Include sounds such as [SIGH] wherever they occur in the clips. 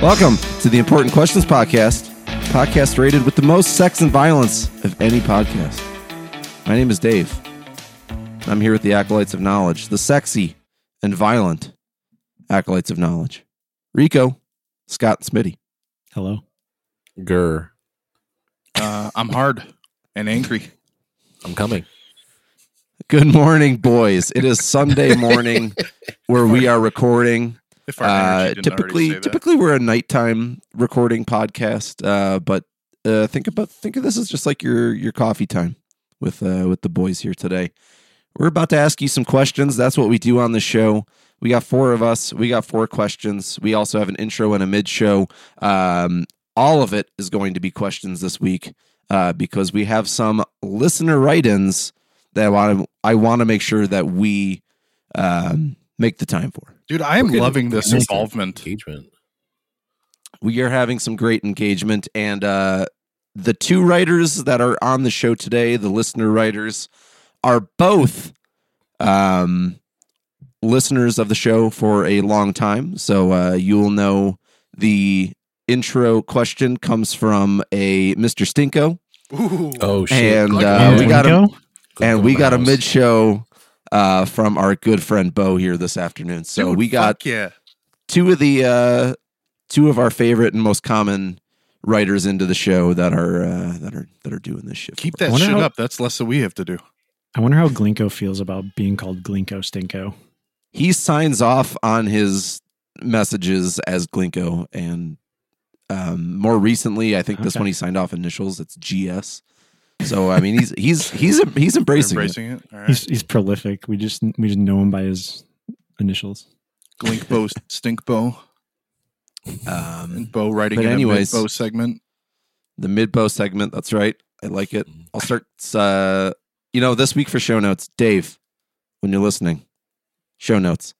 Welcome to the Important Questions Podcast, podcast rated with the most sex and violence of any podcast. My name is Dave. I'm here with the Acolytes of Knowledge, the sexy and violent Acolytes of Knowledge. Rico, Scott, and Smitty. Hello. Grr. Uh, I'm hard and angry. I'm coming. Good morning, boys. It is Sunday morning [LAUGHS] where we are recording. If our Uh, energy didn't already typically, typically we're a nighttime recording podcast, uh, but uh, think about think of this as just like your your coffee time with uh, with the boys here today. We're about to ask you some questions. That's what we do on the show. We got four of us. We got four questions. We also have an intro and a mid show. Um, all of it is going to be questions this week uh, because we have some listener write-ins that I want to I want to make sure that we um, make the time for. Dude, I am We're loving this involvement. Engagement. we are having some great engagement and uh the two writers that are on the show today the listener writers are both um listeners of the show for a long time so uh you'll know the intro question comes from a mr stinko Ooh. Oh shit! And, uh, we got a- and we got a mid show uh from our good friend bo here this afternoon so Dude, we got yeah. two of the uh two of our favorite and most common writers into the show that are uh that are that are doing this shit. Keep that wonder shit how- up. That's less that we have to do. I wonder how Glinko feels about being called Glinko Stinko. He signs off on his messages as Glinko and um more recently I think this one he signed off initials it's GS. So I mean he's he's he's he's embracing, it. Embracing it. All right. He's he's prolific. We just we just know him by his initials. Glinkbo, Stinkbo, Um and Bo writing But in anyways- a Bo segment. the mid bow segment, that's right. I like it. I'll start uh you know this week for show notes, Dave, when you're listening. Show notes.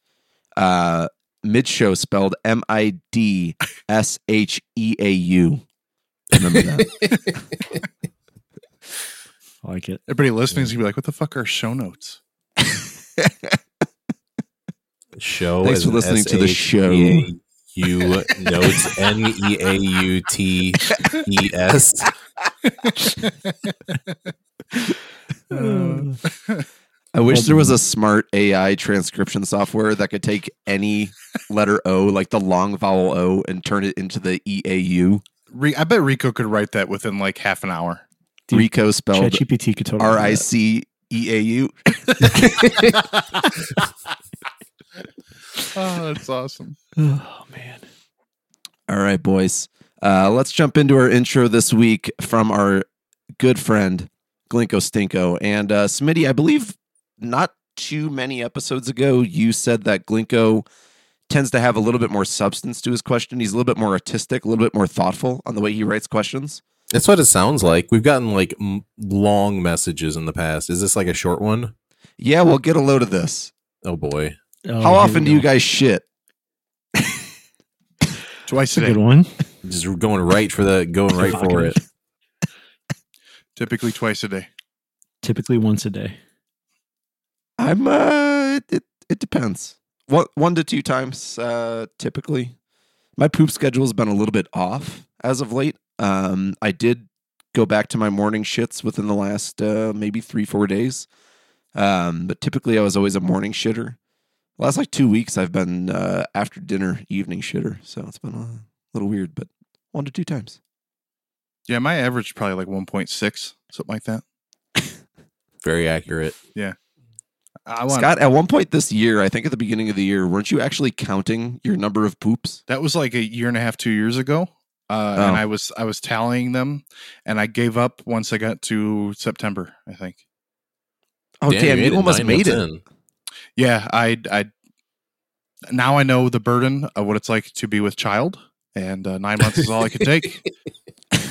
Uh mid show spelled M I D S H E A U. Remember that. [LAUGHS] I like it. Everybody listening is gonna be like, "What the fuck are show notes?" Show. Thanks for in listening to the show. S-H-E-A-U notes N E A U T E S. [LAUGHS] [LAUGHS] Uh, wish there was a smart AI transcription software that could take any letter O, like the long vowel O, and turn it into the E A U. Re- I bet Rico could write that within like half an hour. Dude, Rico spelled ChatGPT could totally. R I. C E A U. [LAUGHS] oh, that's awesome. [SIGHS] Oh man. All right, boys. Uh, let's jump into our intro this week from our good friend Glinko Stinko and uh, Smitty. I believe not too many episodes ago, you said that Glinko tends to have a little bit more substance to his question. He's a little bit more artistic, a little bit more thoughtful on the way he writes questions. That's what it sounds like. We've gotten like m- long messages in the past. Is this like a short one? Yeah, well, get a load of this. Oh boy. Oh, How often do you guys shit? Twice That's a a good day. one. Just going right for the going right for it. [LAUGHS] Typically twice a day. Typically once a day. I'm uh it it depends. One one to two times uh typically. My poop schedule has been a little bit off as of late. Um I did go back to my morning shits within the last uh maybe 3 4 days. Um but typically I was always a morning shitter. Last like 2 weeks I've been uh after dinner evening shitter. So it's been a little weird but one to two times. Yeah, my average is probably like 1.6, something like that. Very accurate. Yeah. I want Scott, at one point this year, I think at the beginning of the year, weren't you actually counting your number of poops? that was like a year and a half, two years ago. Uh, Oh. and I was I was tallying them, and I gave up once I got to September. I think. Oh damn, made you almost made it. Yeah, I I now I know the burden of what it's like to be with child, and uh, nine months is all I could take. [LAUGHS] [LAUGHS]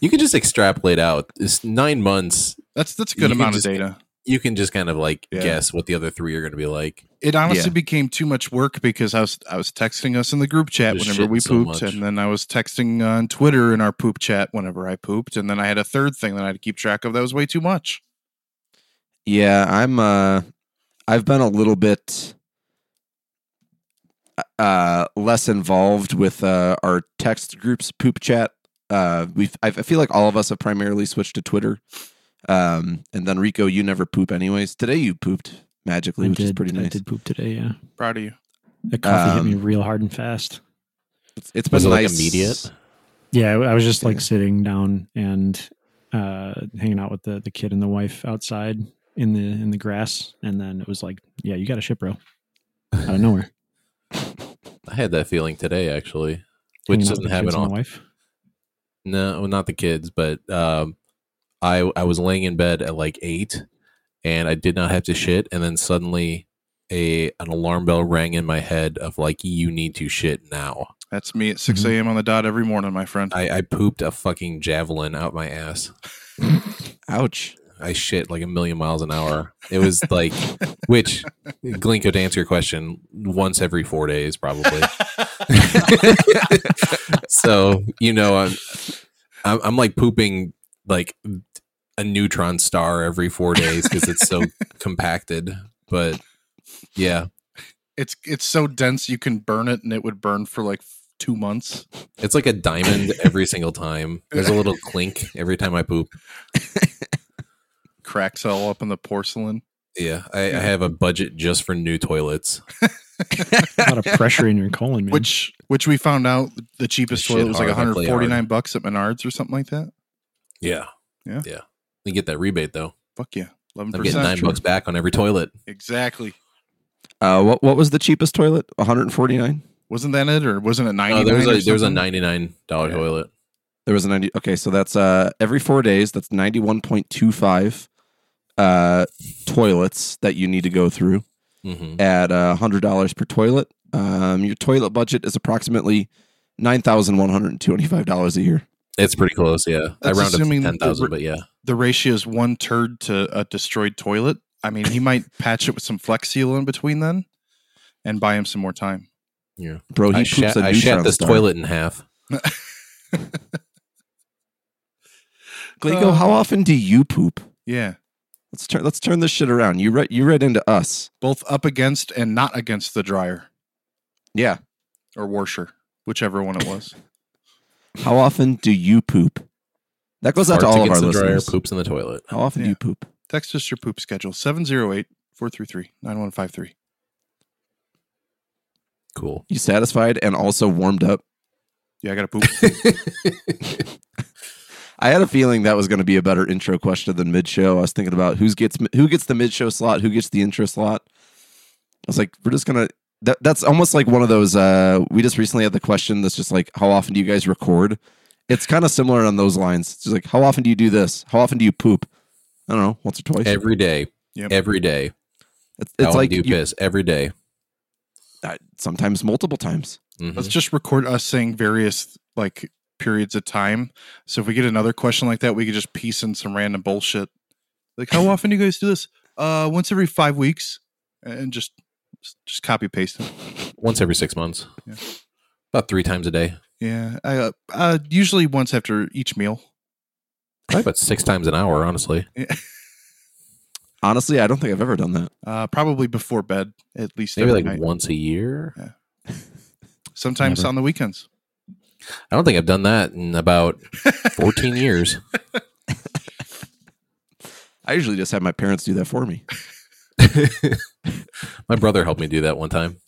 You can just extrapolate out. It's nine months. That's that's a good amount of just- data. You can just kind of like Yeah. guess what the other three are going to be like. It honestly Yeah. became too much work because I was I was texting us in the group chat Just whenever we shitting so pooped, and then I was texting on Twitter in our poop chat whenever I pooped, and then I had a third thing that I had to keep track of. That was way too much. Yeah, I'm uh I've been a little bit uh, less involved with uh, our text groups, poop chat. Uh, we I feel like all of us have primarily switched to Twitter. Um, and then Rico, you never poop anyways. Today you pooped magically, I which is did, pretty I nice. did poop today. Yeah, Proud of you. the coffee hit me Um, real hard and fast. It's, it's been Was it like immediate? Yeah, I I was just like Yeah. sitting down and uh, hanging out with the the kid and the wife outside in the in the grass, and then it was like, yeah, you got a ship, bro, out of [LAUGHS] nowhere. I had that feeling today actually, which Hanging doesn't the happen kids and often. wife. No, well, not the kids, but um, I I was laying in bed at like eight, and I did not have to shit, and then suddenly a an alarm bell rang in my head of like you need to shit now. That's me at 6 Mhm. a.m. on the dot every morning, my friend. I, I pooped a fucking javelin out my ass. Ouch. I shit like a million miles an hour. It was like, which Glinko to answer your question, once every four days probably. [LAUGHS] [LAUGHS] so you know, I'm, I'm I'm like pooping like a neutron star every four days because it's so [LAUGHS] compacted. But yeah, it's it's so dense you can burn it and it would burn for like two months. it's like a diamond [LAUGHS] every single time. There's a little clink every time I poop. Cracks all up in the porcelain. Yeah, I, I have a budget just for new toilets. [LAUGHS] A lot of pressure in your colon, man. Which which we found out the cheapest toilet was like hard, 149 bucks at Menards or something like that. Yeah, Yeah. yeah. You get that rebate though. Fuck yeah. 11%. I'm getting nine bucks back on every toilet. Exactly. Uh, what what was the cheapest toilet? 149. Wasn't that it or wasn't it 99? No, there was or a there was a ninety nine dollar Yeah. toilet. There was a 90. Okay, so that's uh every four days. That's 91.25 uh toilets that you need to go through hmm at uh, hundred dollars per toilet. Um, your toilet budget is approximately nine thousand one hundred and twenty-five dollars a year. It's pretty close. Yeah, That's I rounded assuming to ten thousand, re- but yeah, The ratio is one turd to a destroyed toilet. I mean, he might [LAUGHS] patch it with some Flex Seal in between then and buy him some more time. yeah. Bro, he I poops shat, a I neutron shat this star. toilet in half. [LAUGHS] Glinko, Uh, how often do you poop? Yeah. Let's turn let's turn this shit around. You read you read into us. Both up against and not against the dryer Yeah. or washer, whichever one it was. How often do you poop? That goes out to all of our against the dryer, listeners. poops in the toilet. How often do you poop? Text us your poop schedule 708 433 9153. Cool. You satisfied and also warmed up? Yeah, I got to poop. [LAUGHS] I had a feeling that was going to be a better intro question than mid show. I was thinking about who's gets who gets the mid show slot, who gets the intro slot. I was like, we're just gonna. That, that's almost like one of those. Uh, we just recently had the question that's just like, how often do you guys record? It's kind of similar on those lines. It's just like, how often do you do this? How often do you poop? I don't know, once or twice. Every day. Yep. Every day. it's How it's often like do you you- piss every day. sometimes multiple times. Mhm. Let's just record us saying various like periods of time. So if we get another question like that, we could just piece in some random bullshit. Like, how often do you guys do this? Uh, once every five weeks, and just just copy paste it. Once every six months. Yeah. About three times a day. Yeah, I, uh, uh, usually once after each meal. Probably about six times an hour, honestly. [LAUGHS] Honestly, I don't think I've ever done that. Uh, probably before bed, at least Maybe every like night. once a year. Sometimes Never. on the weekends. I don't think I've done that in about 14 years. [LAUGHS] I usually just have my parents do that for me. [LAUGHS] My brother helped me do that one time.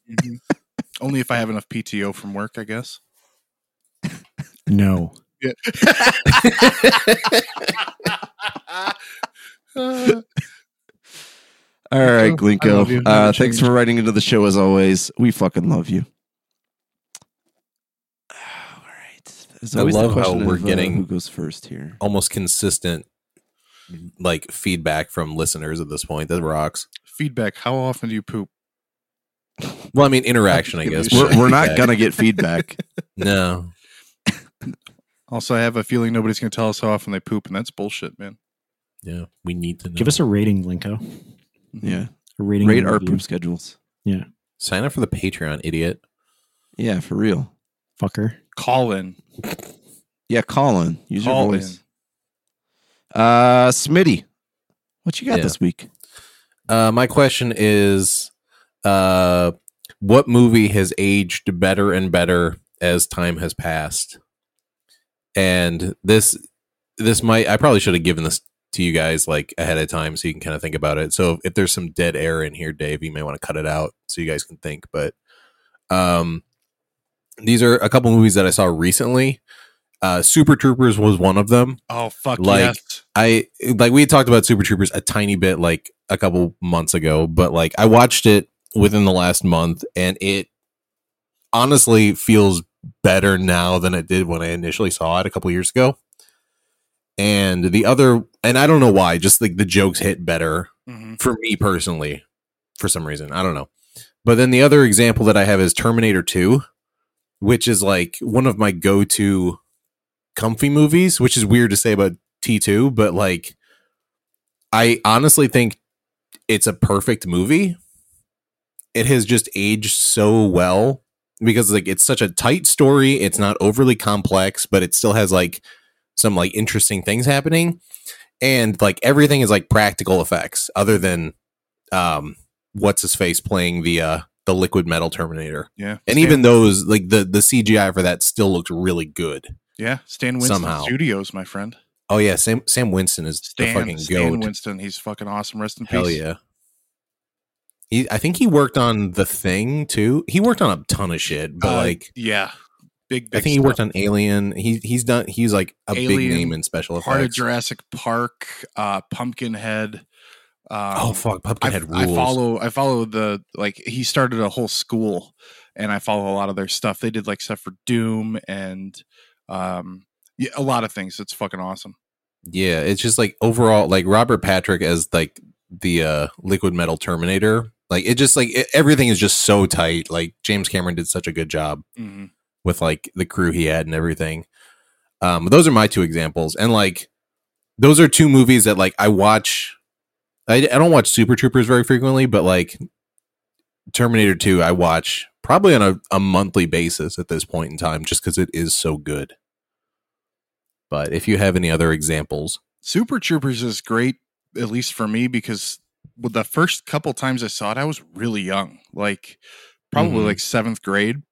Only if I have enough PTO from work, I guess. No, Uh, [LAUGHS] All right, Glinko, I love you. Glinko. Uh, thanks for writing into the show as always. We fucking love you. [SIGHS] All right. There's I love how we're of, uh, getting- who goes first here. Almost consistent like feedback from listeners at this point. That rocks. feedback. How often do you poop? Well, I mean interaction, [LAUGHS] I guess. [LAUGHS] We're, we're not gonna get feedback. No. Also, I have a feeling nobody's going to tell us how often they poop, and that's bullshit, man. Yeah, we need to know. give us a rating, Linko. yeah. A rating. Rate our poop schedules. Yeah. Sign up for the Patreon, idiot. Yeah, for real. fucker. Call in. Yeah, Colin. Use Call your voice. Uh Smitty. What you got Yeah. this week? Uh, my question is, uh, what movie has aged better and better as time has passed? And this this might I probably should have given this to you guys like ahead of time so you can kind of think about it. So if there's some dead air in here, Dave, you may want to cut it out so you guys can think. But um these are a couple movies that I saw recently. Uh Super Troopers was one of them. Oh fuck Like- yes. I like we had talked about Super Troopers a tiny bit like a couple months ago, but like I watched it within the last month and it honestly feels better now than it did when I initially saw it a couple years ago. And the other and I don't know why, just like the jokes hit better Mhm. for me personally for some reason. I don't know. But then the other example that I have is Terminator 2, which is like one of my go-to comfy movies, which is weird to say about T2, but like I honestly think it's a perfect movie. It has just aged so well because like it's such a tight story, it's not overly complex, but it still has like some like interesting things happening and like everything is like practical effects other than um what's his face playing the uh the liquid metal terminator Yeah. and Stan- even those like the the cgi for that still looked really good yeah, Stan Winston somehow. Studios, my friend. oh yeah sam sam winston is Stan, the fucking Stan goat Winston, he's fucking awesome. Rest in hell peace. Hell yeah he, I think he worked on the thing too. He worked on a ton of shit, but Uh, like yeah, big. big I think he worked stuff. on Alien. He he's done. He's like a big name in special effects. part of. Jurassic Park, uh, Pumpkinhead. Um, oh fuck, Pumpkinhead I rules. follow. I follow the like. He started a whole school, and I follow a lot of their stuff. They did like stuff for Doom and um, yeah, a lot of things. It's fucking awesome. Yeah, it's just like overall, like Robert Patrick as like the uh liquid metal Terminator. Like it just like it, everything is just so tight. Like James Cameron did such a good job hmm with like the crew he had and everything. Um, those are my two examples, and like those are two movies that like I watch. I, I don't watch Super Troopers very frequently, but like Terminator Two, I watch probably on a, a monthly basis at this point in time, just because it is so good. But if you have any other examples, Super Troopers is great, at least for me, because with the first couple times I saw it, I was really young, like probably Mhm. like seventh grade.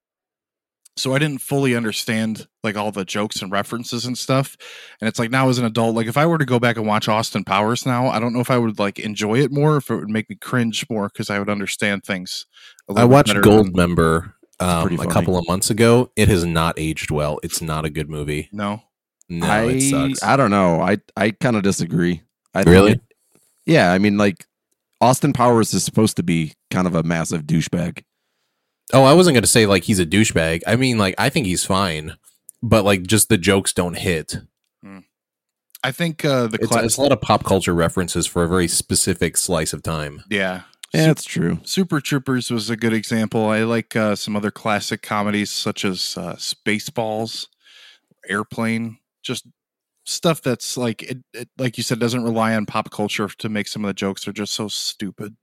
So I didn't fully understand like all the jokes and references and stuff. And it's like now as an adult, like if I were to go back and watch Austin Powers now, I don't know if I would like enjoy it more, if it would make me cringe more because I would understand things. a I little bit watched better Gold than- Member um, a couple of months ago. It has not aged well. It's not a good movie. No, No, I it sucks. I don't know. I I kind of disagree. I think Really? it- yeah, I mean, like Austin Powers is supposed to be kind of a massive douchebag. Oh, I wasn't going to say like he's a douchebag. I mean, like I think he's fine, but like just the jokes don't hit. I think uh, the It's, class, it's a lot of pop culture references for a very specific slice of time. yeah. Yeah, it's true. Super Troopers was a good example. I like uh, some other classic comedies such as uh, Spaceballs, Airplane, just stuff that's like it, it, like you said, doesn't rely on pop culture to make some of the jokes. They're just so stupid.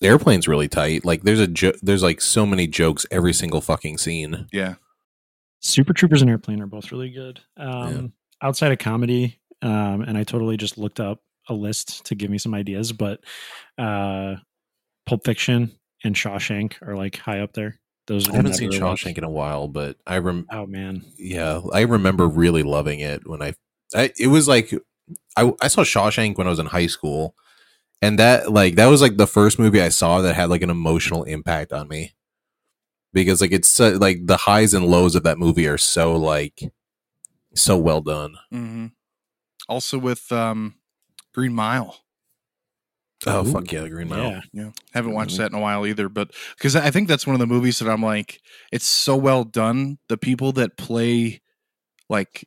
The airplane's really tight. Like there's a jo- there's like so many jokes every single fucking scene. Yeah, Super Troopers and Airplane are both really good. Um, Outside of comedy, um, and I totally just looked up a list to give me some ideas, but uh, Pulp Fiction and Shawshank are like high up there. Those are I haven't seen really like. Shawshank in a while, but I rem Oh man, yeah, I remember really loving it when I, I it was like I I saw Shawshank when I was in high school, and that like that was like the first movie I saw that had like an emotional impact on me because like it's so, like the highs and lows of that movie are so like so well done. hmm also with um, Green Mile. Oh Ooh. fuck yeah, Green Mile. yeah. Yeah, haven't watched Mhm. that in a while either. But because I think that's one of the movies that I'm like, it's so well done. The people that play like th-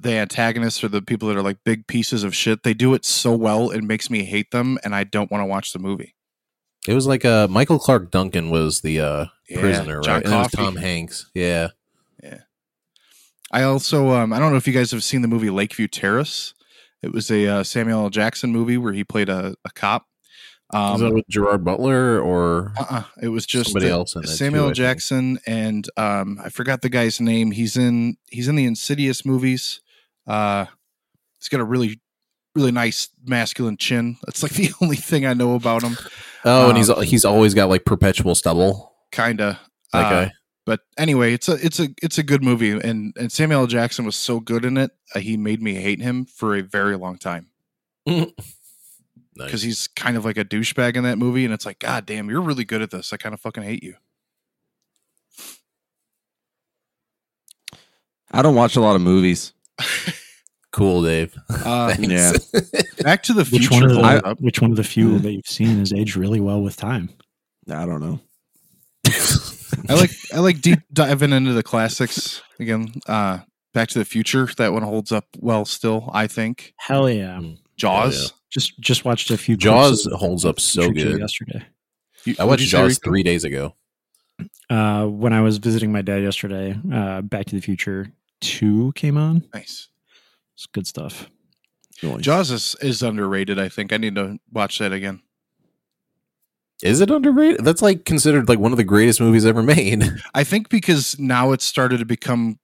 the antagonists or the people that are like big pieces of shit, they do it so well. It makes me hate them, and I don't want to watch the movie. It was like uh Michael Clarke Duncan was the uh Yeah, prisoner, John right? And it was Tom Hanks. Yeah, yeah. I also um, I don't know if you guys have seen the movie Lakeview Terrace. It was a uh, Samuel L. Jackson movie where he played a, a cop. Was that Um, with Gerard Butler or uh-uh, it was just somebody uh, else in? Samuel too, I L. think? Jackson and um, I forgot the guy's name. He's in he's in the Insidious movies. Uh, he's got a really really nice masculine chin. That's like [LAUGHS] the only thing I know about him. Oh, and he's Um, he's always got like perpetual stubble. kinda. That Uh, but anyway, it's a it's a it's a good movie, and and Samuel L. Jackson was so good in it, uh, he made me hate him for a very long time [LAUGHS] nice. because he's kind of like a douchebag in that movie, and it's like, God damn, you're really good at this. I kind of fucking hate you. I don't watch a lot of movies. [LAUGHS] cool, Dave. [LAUGHS] [LAUGHS] Uh, yeah. Back to the Which Future. one of the holds up. which one of the few that you've seen has aged really well with time? I don't know. I like I like deep diving into the classics again. Uh, Back to the Future. That one holds up well still. I think. Hell yeah! Jaws. Just just watched a few. clips Jaws holds up so good. yesterday. You- I watched you say, Jaws three days ago. Uh, when I was visiting my dad yesterday, uh, Back to the Future Two came on. Nice. It's good stuff. Noise. Jaws is, is underrated. I think I need to watch that again. Is it underrated? That's like considered like one of the greatest movies ever made. [LAUGHS] I think because now it's started to become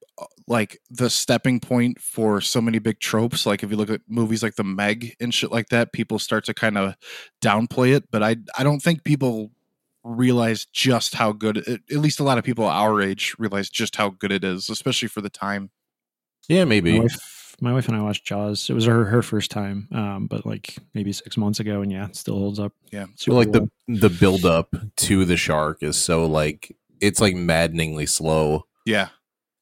like the stepping point for so many big tropes. Like if you look at movies like The Meg and shit like that, people start to kind of downplay it. But I I don't think people realize just how good. It, at least a lot of people our age realize just how good it is, especially for the time. yeah, My maybe. wife, my wife and I watched Jaws. It was her her first time, um, but like maybe six months ago, and yeah, it still holds up. Yeah. So like the the build up to the shark is so like it's like maddeningly slow. Yeah.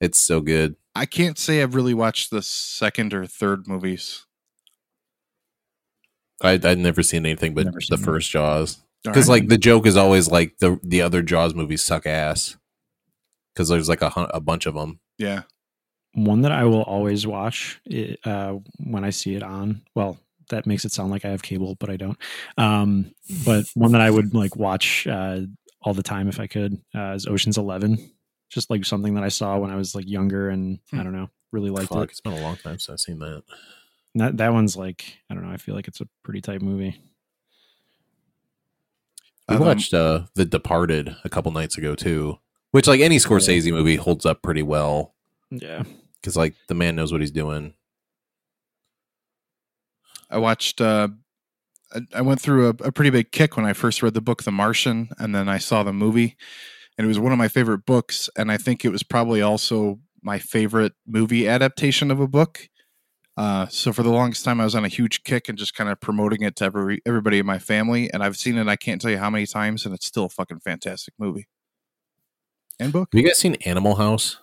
It's so good. I can't say I've really watched the second or third movies. I I'd never seen anything but Never the seen them. first Jaws because right. like the joke is always like the the other Jaws movies suck ass because there's like a a bunch of them. yeah. one that I will always watch it, uh, when I see it on. Well, that makes it sound like I have cable, but I don't. Um, but one that I would like watch uh, all the time if I could uh, is Ocean's Eleven. Just like something that I saw when I was like younger, and I Hmm. don't know, really liked Fuck, it. it's been a long time since I've seen that. And That that one's like I don't know. I feel like it's a pretty tight movie. We Um, watched uh The Departed a couple nights ago too, which like any Scorsese movie holds up pretty well Yeah, because like the man knows what he's doing. I watched. Uh, I- I went through a, a pretty big kick when I first read the book, The Martian, and then I saw the movie, and it was one of my favorite books. And I think it was probably also my favorite movie adaptation of a book. Uh, so for the longest time, I was on a huge kick and just kind of promoting it to every everybody in my family. And I've seen it. I can't tell you how many times, and it's still a fucking fantastic movie and book. Have you guys seen Animal House?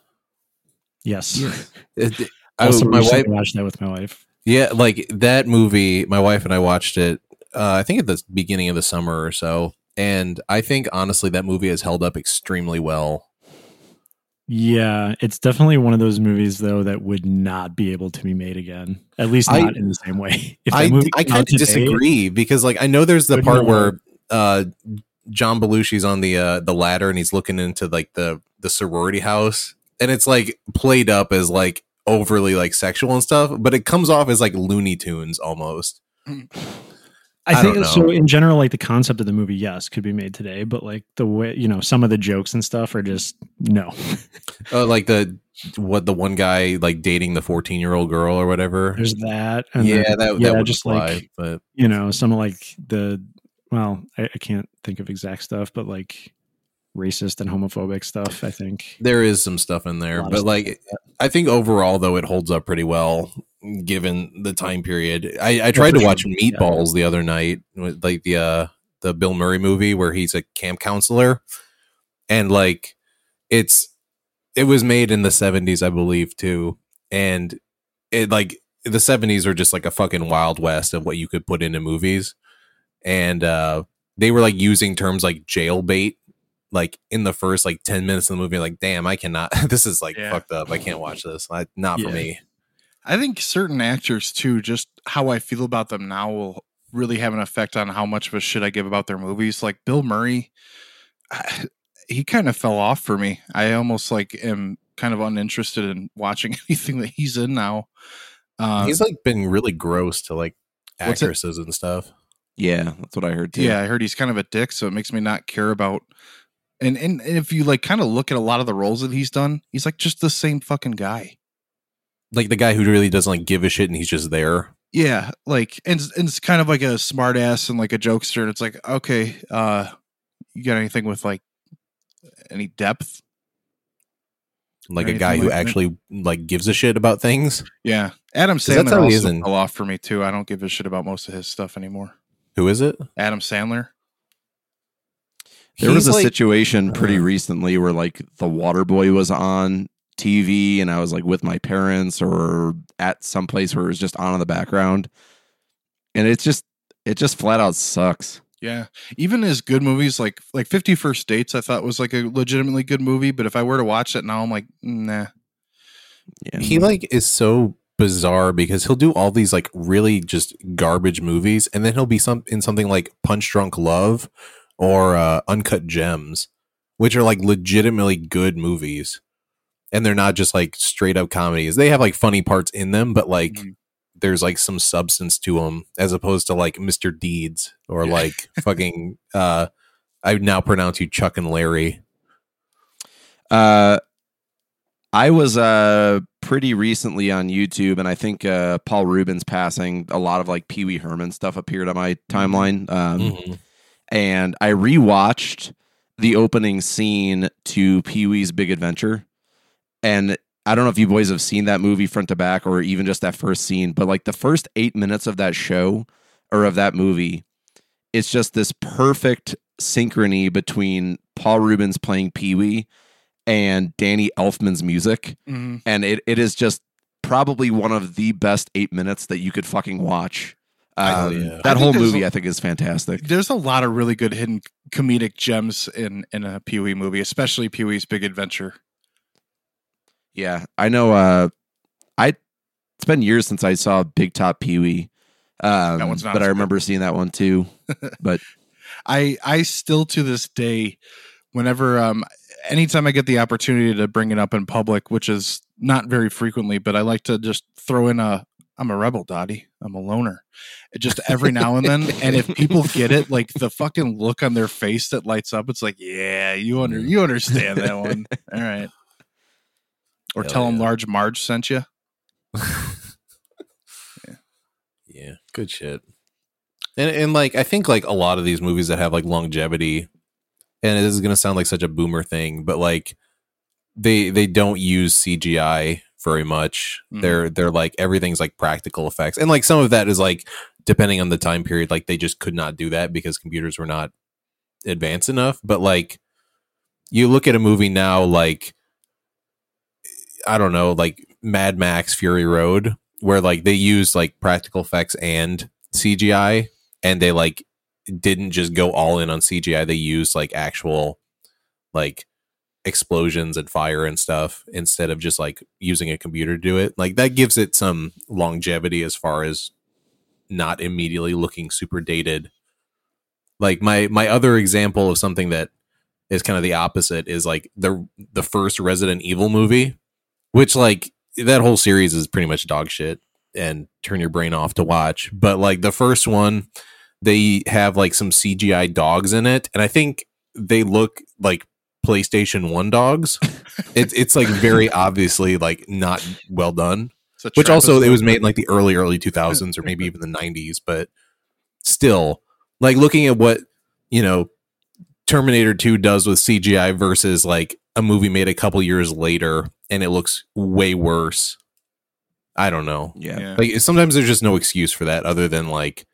yes. [LAUGHS] It- I, Also, my wife, watched that with my wife. yeah, like that movie. My wife and I watched it. Uh, I think at the beginning of the summer or so, and I think honestly that movie has held up extremely well. Yeah, it's definitely one of those movies though that would not be able to be made again. At least I- not in the same way. [LAUGHS] If I I kind of today- disagree because like I know there's the part where uh John Belushi's on the uh the ladder and he's looking into like the the sorority house and it's like played up as like overly like sexual and stuff, but it comes off as like Looney Tunes almost. [LAUGHS] I I think so. In general, like the concept of the movie, yes, could be made today, but like the way you know some of the jokes and stuff are just no. Uh, [LAUGHS] like the what the one guy like dating the 14 year old girl or whatever. There's that. And yeah, then, that yeah, that would just apply, like but you know some of like the well, I, I can't think of exact stuff, but like racist and homophobic stuff. I think there is some stuff in there, A lot of but like I think overall though it holds up pretty well given the time period. I, I tried to watch sure. Meatballs the other night, with, like the uh the Bill Murray movie where he's a camp counselor, and like it's it was made in the seventies, I believe, too, and it like the seventies are just like a fucking wild west of what you could put into movies, and uh they were like using terms like jailbait like in the first like 10 minutes of the movie like damn i cannot [LAUGHS] this is like Yeah. fucked up i can't watch this I, not for me I think certain actors too, just how I feel about them now will really have an effect on how much of a shit I give about their movies. Like Bill Murray, I- [SIGHS] he kind of fell off for me. I almost like am kind of uninterested in watching [LAUGHS] anything that he's in now. Uh, he's like been really gross to like actresses and stuff Yeah, that's what I heard too. yeah, I heard he's kind of a dick, so it makes me not care about. And and if you like kind of look at a lot of the roles that he's done, he's like just the same fucking guy. like the guy who really doesn't like give a shit and he's just there Yeah, like and, it's- and it's kind of like a smart ass and like a jokester. And it's like, okay, uh, you got anything with like any depth? Like a guy anything who that? actually like gives a shit about things. Yeah, Adam Sandler also fell off for me too. I don't give a shit about most of his stuff anymore. Who is it? Adam Sandler. There was a like- situation pretty uh, recently where like the water boy was on TV and I was like with my parents or at some place where it was just on in the background. And it's just it just flat out sucks. Yeah, even as good movies like like Fifty First Dates, I thought was like a legitimately good movie. But if I were to watch it now, I'm like, nah. Yeah. he like is so bizarre because he'll do all these like really just garbage movies and then he'll be some in something like punch drunk love or uh uncut gems which are like legitimately good movies and they're not just like straight up comedies they have like funny parts in them but like Mhm. there's like some substance to them as opposed to like mr deeds or Yeah. like [LAUGHS] fucking uh i now pronounce you chuck and larry Uh, I was uh pretty recently on YouTube, and I think uh, Paul Reubens passing a lot of like Pee Wee Herman stuff appeared on my timeline. Um, Mhm. And I rewatched the opening scene to Pee Wee's Big Adventure, and I don't know if you boys have seen that movie front to back or even just that first scene, but like the first eight minutes of that show or of that movie, it's just this perfect synchrony between Paul Reubens playing Pee Wee and Danny Elfman's music. Mhm. And it, it is just probably one of the best eight minutes that you could fucking watch. Hell Um, yeah. That think whole movie, a- I think, is fantastic. There's a lot of really good hidden comedic gems in in a Pee Wee movie, especially Pee Wee's Big Adventure. Yeah, I know. Uh, I it's been years since I saw Big Top Pee Wee, um, That one's not but as I good. remember seeing that one too. [LAUGHS] But I I still to this day, whenever um anytime I get the opportunity to bring it up in public, which is not very frequently, but I like to just throw in a I'm a rebel, Dottie. I'm a loner. Just every now and then. And if people get it, like the fucking look on their face that lights up, it's like, yeah, you under mm. you understand that one. [LAUGHS] All right. Or Hell tell them. Large Marge sent you. [LAUGHS] Yeah, good shit. And and like I think like a lot of these movies that have like longevity, and this is gonna sound like such a boomer thing, but like they they don't use CGI very much. Mhm. They're they're like everything's like practical effects, and like some of that is like depending on the time period, like they just could not do that because computers were not advanced enough. But like you look at a movie now, like I don't know, like Mad Max Fury Road, where like they use like practical effects and CGI, and they like didn't just go all in on CGI. They used like actual like explosions and fire and stuff instead of just like using a computer to do it. Like that gives it some longevity as far as not immediately looking super dated. Like my my other example of something that is kind of the opposite is like the the first Resident Evil movie, which like that whole series is pretty much dog shit and turn your brain off to watch. But like the first one, they have like some CGI dogs in it, and I think they look like PlayStation One dogs. it's it's like very [LAUGHS] obviously like not well done. Which also it was made in like the early early two thousands or maybe even the nineties, but still like looking at what you know Terminator 2 does with CGI versus like a movie made a couple years later and it looks way worse. I don't know. yeah, Yeah. Like sometimes there's just no excuse for that other than like,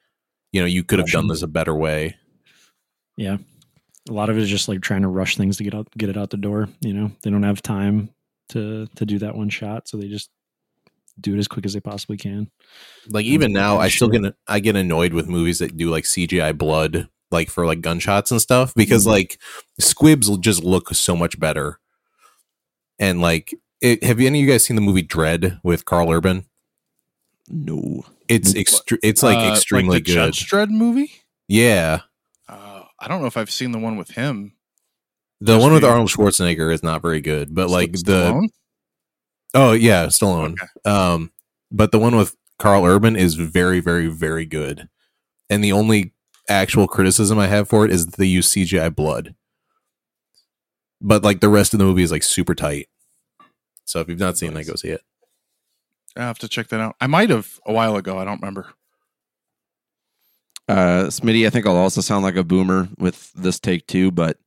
you know, you could have done this a better way. Yeah. A lot of it is just like trying to rush things to get out get it out the door. You know, they don't have time to to do that one shot, so they just do it as quick as they possibly can. Like even now, I still Sure. get I get annoyed with movies that do like CGI blood, like for like gunshots and stuff, because Mhm. like squibs will just look so much better. And like, it, have any of you guys seen the movie Dredd with Karl Urban? no. It's Nope. extre- It's like Uh, extremely the good. Judge Dredd movie. Yeah, I don't know if I've seen the one with him. the one with the- Arnold Schwarzenegger is not very good, but like St- the oh yeah, Stallone. Okay. Um, but the one with Karl Urban is very, very, very good. And the only actual criticism I have for it is they use CGI blood. But like the rest of the movie is like super tight. So if you've not seen that, go see it. I have to check that out. I might have a while ago. I don't remember. Uh, Smitty, I think I'll also sound like a boomer with this take too, but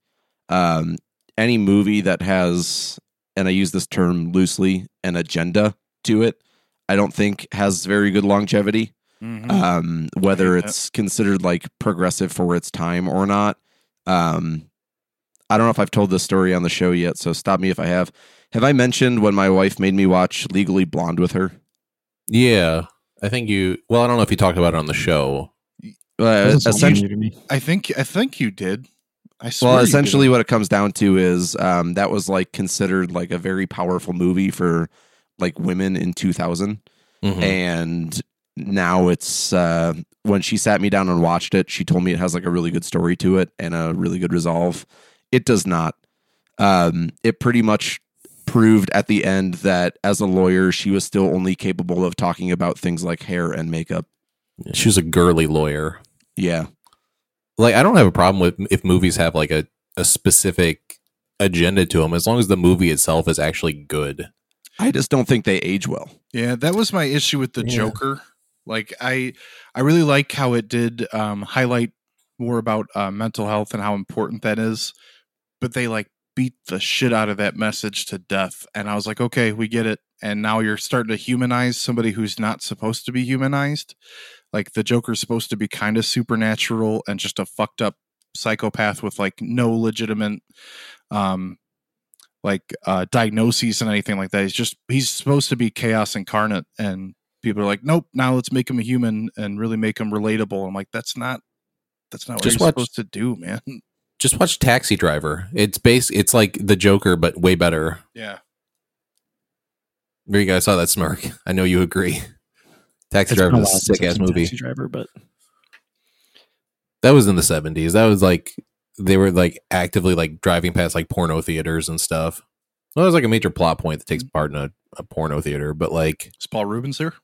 um, any movie that has, and I use this term loosely, an agenda to it, I don't think has very good longevity. Mhm. Um, whether hate that. it's considered like progressive for its time or not. Um, I don't know if I've told this story on the show yet, so stop me if I have. Have I mentioned when my wife made me watch Legally Blonde with her? Yeah, I think you. Well, I don't know if you talked about it on the show. Uh, essentially, to me. I think I think you did. I swear Well, you did. essentially, what it comes down to is um, that was like considered like a very powerful movie for like women in 2000, Mhm. and now it's uh, when she sat me down and watched it, she told me it has like a really good story to it and a really good resolve. It does not. Um, it pretty much proved at the end that as a lawyer, she was still only capable of talking about things like hair and makeup. She was a girly lawyer. Yeah. Like, I don't have a problem with if movies have like a, a specific agenda to them, as long as the movie itself is actually good. I just don't think they age well. Yeah, that was my issue with the Yeah. Joker. Like I I really like how it did um highlight more about uh, mental health and how important that is. But they like beat the shit out of that message to death. And I was like, okay, we get it. And now you're starting to humanize somebody who's not supposed to be humanized. Like the Joker's supposed to be kind of supernatural and just a fucked up psychopath with like no legitimate um like uh diagnoses and anything like that. He's just he's supposed to be chaos incarnate and people are like, Nope, now let's make him a human and really make him relatable. I'm like, that's not that's not what you're watch- supposed to do, man. [LAUGHS] Just watch Taxi Driver. It's base. It's like the Joker, but way better. Yeah. There you guys saw that smirk. [LAUGHS] I know you agree. Taxi It's Driver been a is a sick ass movie. Taxi Driver, but That was in the seventies. That was like they were like actively like driving past like porno theaters and stuff. Well, it was like a major plot point that takes mm-hmm. part in a, a porno theater, but like Is Paul Reubens here?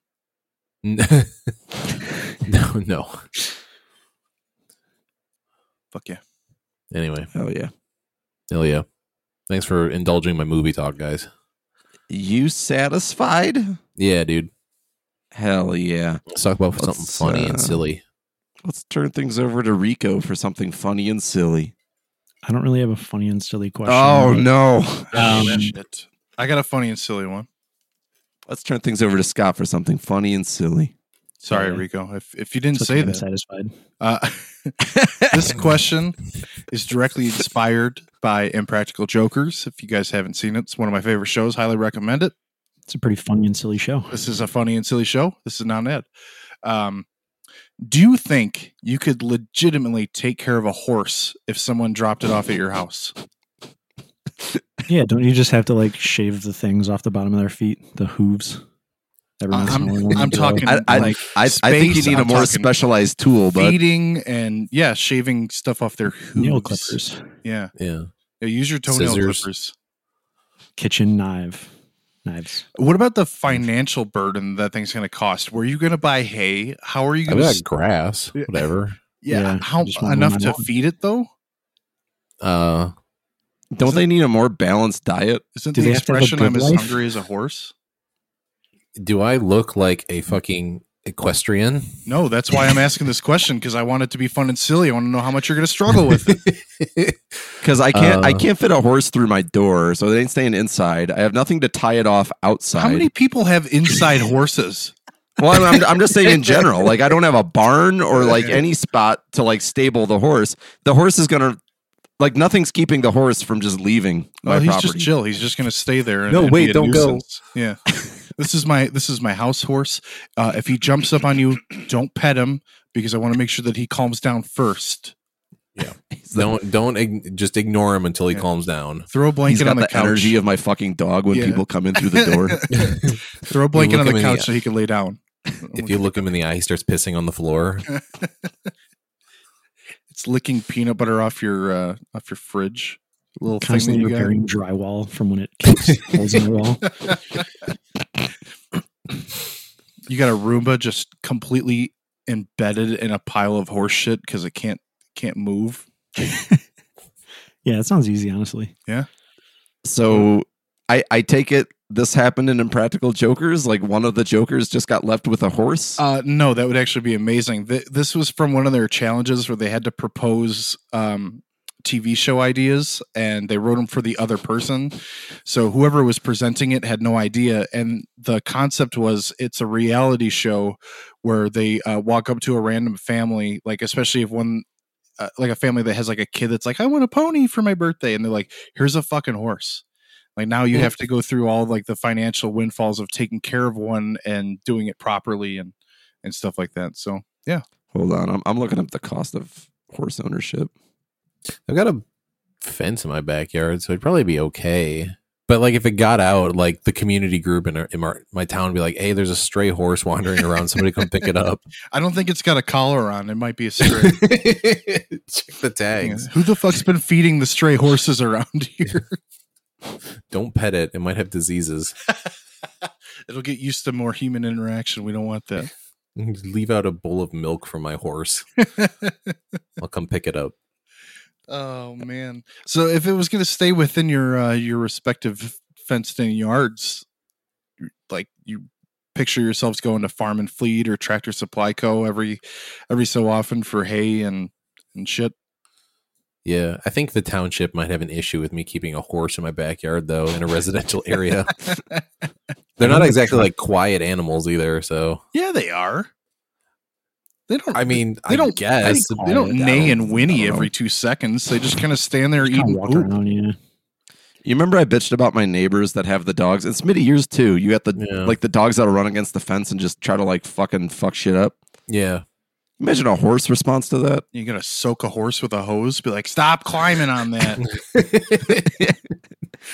[LAUGHS] no, no. Fuck yeah. Anyway, Oh yeah. hell yeah. Thanks for indulging my movie talk, guys. You satisfied? Yeah, dude. Hell yeah. Let's talk about something Let's, funny uh, and silly. Let's turn things over to Rico for something funny and silly. I don't really have a funny and silly question. Oh but, no. Um, shit. I got a funny and silly one. Let's turn things over to Scott for something funny and silly. Sorry, Yeah. Rico. If if you didn't it's say okay, I'm that. satisfied. Uh, [LAUGHS] this question is directly inspired by Impractical Jokers. If you guys haven't seen it, it's one of my favorite shows. Highly recommend it. It's a pretty funny and silly show. This is a funny and silly show. This is not an ad. Um, do you think you could legitimately take care of a horse if someone dropped it off at your house? Yeah, don't you just have to like shave the things off the bottom of their feet, the hooves? Every once in a I'm- I'm talking- I, I, Like, I, I think you need a I'm more specialized tool, but Feeding and yeah, shaving stuff off their hooves. nail clippers, Yeah. Yeah. yeah, use your toenail Scissors. clippers. kitchen knife, knives. What about the financial burden that thing's going to cost? Were you going to buy hay? How are you going got to? grass, whatever. [LAUGHS] Yeah, Yeah, how enough to lawn. feed it though? Uh, don't they need a more balanced diet? Isn't Do the they have to have a expression "I'm good as life? hungry as a horse"? do I look like a fucking equestrian? No, that's why I'm asking this question because I want it to be fun and silly. I want to know how much you're going to struggle with it. [LAUGHS] Because I can't, I Uh. can't fit a horse through my door, so they ain't staying inside. I have nothing to tie it off outside. How many people have inside [LAUGHS] horses? Well, I'm, I'm, I'm just saying in general. Like, I don't have a barn or like any spot to like stable the horse. The horse is gonna like nothing's keeping the horse from just leaving my Well, he's property. just chill. He's just going to stay there. And, No, and wait, be a don't go. Yeah, [LAUGHS] this is my this is my house horse. Uh, if he jumps up on you, don't pet him because I want to make sure that he calms down first. He's [LAUGHS] the- don't don't ig- just ignore him until he Yeah. calms down. Throw a he's blanket got on the, the, couch. energy of my fucking dog when Yeah. people come in through the door. [LAUGHS] Throw a blanket on the him in the couch so he can lay down. [LAUGHS] If you look him in the eye, he starts pissing on the floor. it's licking peanut butter off your uh, off your fridge. A little thing that Constantly you got. repairing drywall from when it kicks holes in the wall. You got a Roomba just completely embedded in a pile of horse shit because it can't can't move. [LAUGHS] Yeah, that sounds easy, honestly. Yeah. So I, I take it this happened in Impractical Jokers? Like one of the Jokers just got left with a horse? Uh, no, that would actually be amazing. Th- this was from one of their challenges where they had to propose um, TV show ideas and they wrote them for the other person. So whoever was presenting it had no idea. And the concept was it's a reality show where they uh, walk up to a random family, like, especially if one, uh, like a family that has like a kid that's like, I want a pony for my birthday. And they're like, here's a fucking horse. Like now you have to go through all like the financial windfalls of taking care of one and doing it properly and and stuff like that. So yeah. Hold on, I'm I'm looking up the cost of horse ownership. I've got a fence in my backyard, so it'd probably be okay. But like, if it got out, like the community group in, our, in our, my town would be like, "Hey, there's a stray horse wandering around. Somebody come pick it up." [LAUGHS] I don't think it's got a collar on. It might be a [LAUGHS] stray. Check the tags. Who the fuck's been feeding the stray horses around [LAUGHS] here? Don't pet it; it might have diseases. It'll get used to more human interaction. We don't want that. Leave out a bowl of milk for my horse. I'll come pick it up. Oh man. So if it was going to stay within your uh, your respective fenced in yards, like you picture yourselves going to Farm and Fleet or Tractor Supply Co. every every so often for hay and and shit. Yeah, I think the township might have an issue with me keeping a horse in my backyard, though, in a residential [LAUGHS] area. They're not exactly like quiet animals either. So, yeah, they are. They don't. I mean, They I don't- guess they don't I neigh and whinny every two seconds. They just kind of stand there Just eating walk poop. around, yeah. You remember I bitched about my neighbors that have the dogs? It's mid years too. You got the Yeah. like the dogs that'll run against the fence and just try to like fucking fuck shit up. yeah. Imagine a horse response to that. You're gonna soak a horse with a hose. Be like, stop climbing on that. [LAUGHS]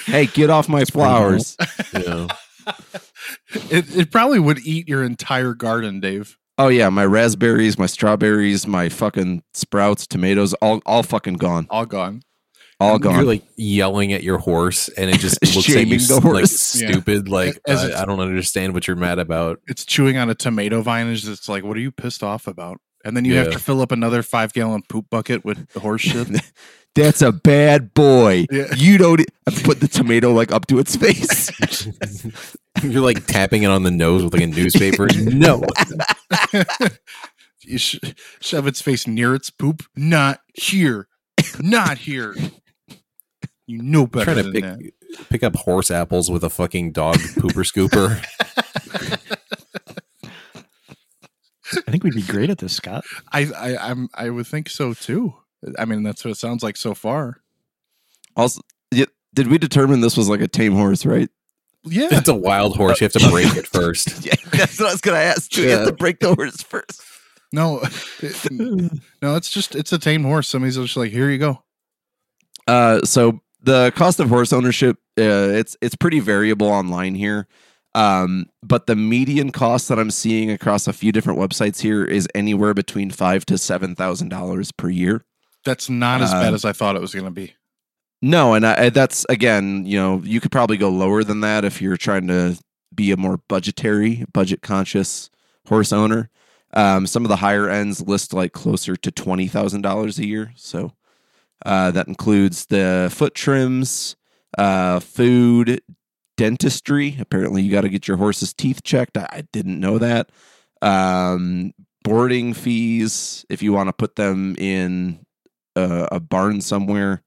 Hey, get off my flowers. yeah. [LAUGHS] it it probably would eat your entire garden, Dave. Oh yeah, my raspberries, my strawberries, my fucking sprouts, tomatoes, all all fucking gone. All gone. All gone. You're like yelling at your horse, and it just [LAUGHS] looks at Shaming you the s- like horse. Yeah. stupid. Like As I, I don't understand what you're mad about. It's chewing on a tomato vine. It's just like, what are you pissed off about? And then you have to fill up another five gallon poop bucket with the horse shit. [LAUGHS] That's a bad boy. Yeah. You don't I put the tomato like up to its face. [LAUGHS] [LAUGHS] You're like tapping it on the nose with like a newspaper. [LAUGHS] no, [LAUGHS] you sh- shove its face near its poop. Not here. Not here. You know better trying to than pick that. pick up horse apples with a fucking dog pooper scooper. I think we'd be great at this, Scott. I, I I'm I would think so too. I mean, that's what it sounds like so far. also, yeah, did we determine this was like a tame horse, right? Yeah. it's a wild horse. You have to break it first. [LAUGHS] Yeah, that's what I was gonna ask. Do we have Yeah. to break the horse first? No, it- [LAUGHS] no, it's just it's a tame horse. Somebody's just like, here you go. Uh, so the cost of horse ownership, uh, it's it's pretty variable online here. Um, but the median cost that I'm seeing across a few different websites here is anywhere between five to seven thousand dollars per year. That's not as Uh, bad as I thought it was going to be. No, and I, that's again, you know, you could probably go lower than that if you're trying to be a more budgetary, budget conscious horse owner. Um, some of the higher ends list like closer to twenty thousand dollars a year. So uh, that includes the foot trims, uh, food, dentistry. Apparently, you got to get your horse's teeth checked. I, I didn't know that. Um, boarding fees if you want to put them in a, a barn somewhere.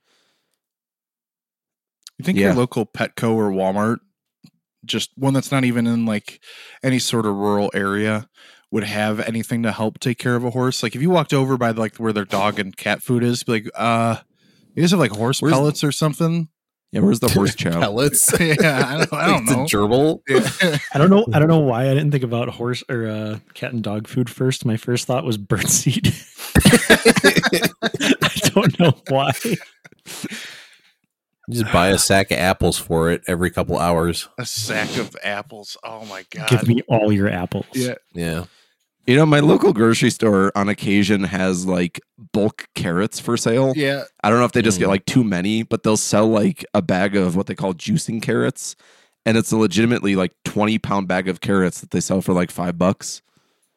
You think Yeah. your local Petco or Walmart, just one that's not even in like any sort of rural area, would have anything to help take care of a horse? Like if you walked over by like where their dog and cat food is, be like, uh, you guys have like horse Where's- pellets or something? Yeah, where's the [LAUGHS] horse chow? Pellets. [LAUGHS] yeah, I don't, I don't Like know. the gerbil. Yeah. I don't know. I don't know why I didn't think about horse or uh, cat and dog food first. My first thought was birdseed. [LAUGHS] I don't know why. You just buy a sack of apples for it every couple hours. a sack of apples. Oh my god. Give me all your apples. yeah. Yeah. You know, my local grocery store on occasion has like bulk carrots for sale. Yeah. I don't know if they just get Mm. like too many, but they'll sell like a bag of what they call juicing carrots. And it's a legitimately like 20 pound bag of carrots that they sell for like five bucks.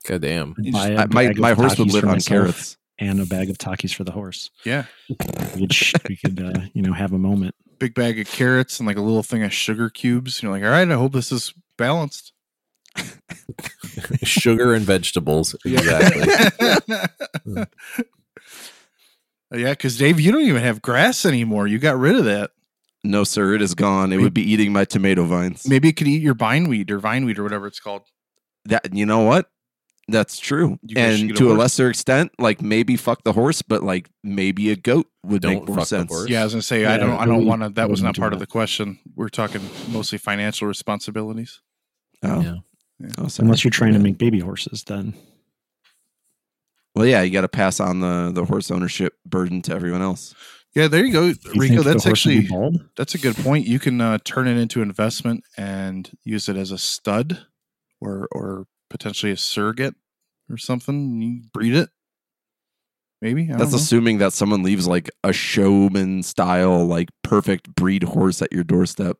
God damn. I'd You buy just- a I, my my horse would live on myself carrots. And a bag of Takis for the horse. Yeah. We could, we could uh, you know, have a moment. big bag of carrots and like a little thing of sugar cubes. You're like, all right, I hope this is balanced. [LAUGHS] Sugar and vegetables. [LAUGHS] Exactly. [LAUGHS] yeah, because Dave, you don't even have grass anymore. You got rid of that. No, sir, it is gone. It would be eating my tomato vines. Maybe it could eat your vineweed or vineweed or whatever it's called. That you know what? That's true. You and get a to a lesser extent, like maybe fuck the horse, but like maybe a goat would Don't make more fuck the sense. horse. Yeah, I was gonna say I don't. I I don't wouldn't- want to. That was not part of the question. We're talking mostly financial responsibilities. Oh, Yeah. oh. Unless you're trying to make baby horses, then well, yeah, you got to pass on the the horse ownership burden to everyone else. Yeah, there you go, you Rico. That's horse would be actually that's a good point. You can uh, turn it into investment and use it as a stud, or or potentially a surrogate or something. You breed it, maybe. I That's assuming that someone leaves like a showman style, like perfect breed horse at your doorstep.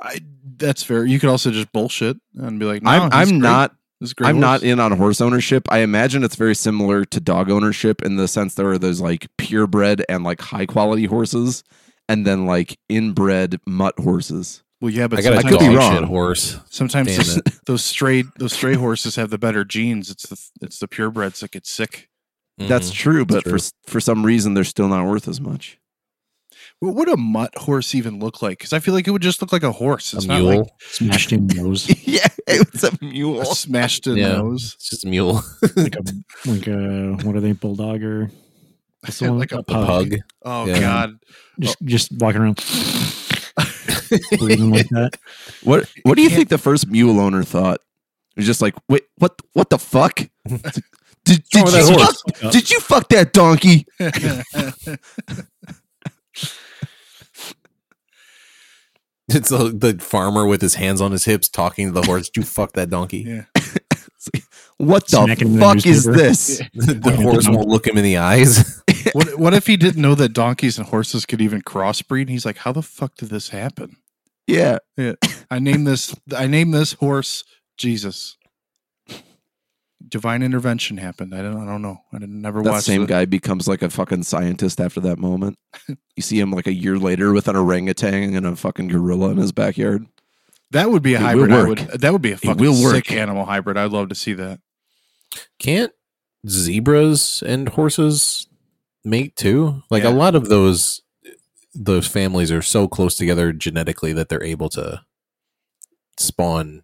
I, that's fair. You could also just bullshit and be like, no, I'm I'm not I'm not in on horse ownership. I imagine it's very similar to dog ownership in the sense there are those like purebred and like high quality horses, and then like inbred mutt horses. Well, yeah, but I got a I could be wrong. horse. sometimes Damn [LAUGHS] those, stray those stray horses have the better genes. It's the it's the purebreds that get sick. That's Mhm. true, but true. for for some reason they're still not worth as much. What would a mutt horse even look like? Because I feel like it would just look like a horse. It's a not mule. like Smashed in nose, [LAUGHS] yeah, it's a mule. [LAUGHS] a smashed in Yeah. nose. it's just a mule. like a like a what are they bulldog or what's? Like a a pug. Oh Yeah. God! Just just walking around breathing like [LAUGHS] that. What What do you think the first mule owner thought? It was just like, wait, what? What the fuck? [LAUGHS] Did, did, wrong you horse? fuck, did you fuck that donkey? [LAUGHS] It's the, the farmer with his hands on his hips talking to the horse. You fuck that donkey. yeah. What the Smacking him the fuck is this? [LAUGHS] the horse won't look him in the eyes. [LAUGHS] What What if he didn't know that donkeys and horses could even crossbreed? And he's like, "How the fuck did this happen?" Yeah, yeah. I named this. I named this horse Jesus. Divine intervention happened. I don't. I don't know. I didn't never that watch same the- guy becomes like a fucking scientist after that moment. [LAUGHS] You see him like a year later with an orangutan and a fucking gorilla in his backyard. That would be a It will hybrid. I would. That would be a fucking sick animal hybrid. I'd love to see that. Can't zebras and horses mate too? Like Yeah. a lot of those those families are so close together genetically that they're able to spawn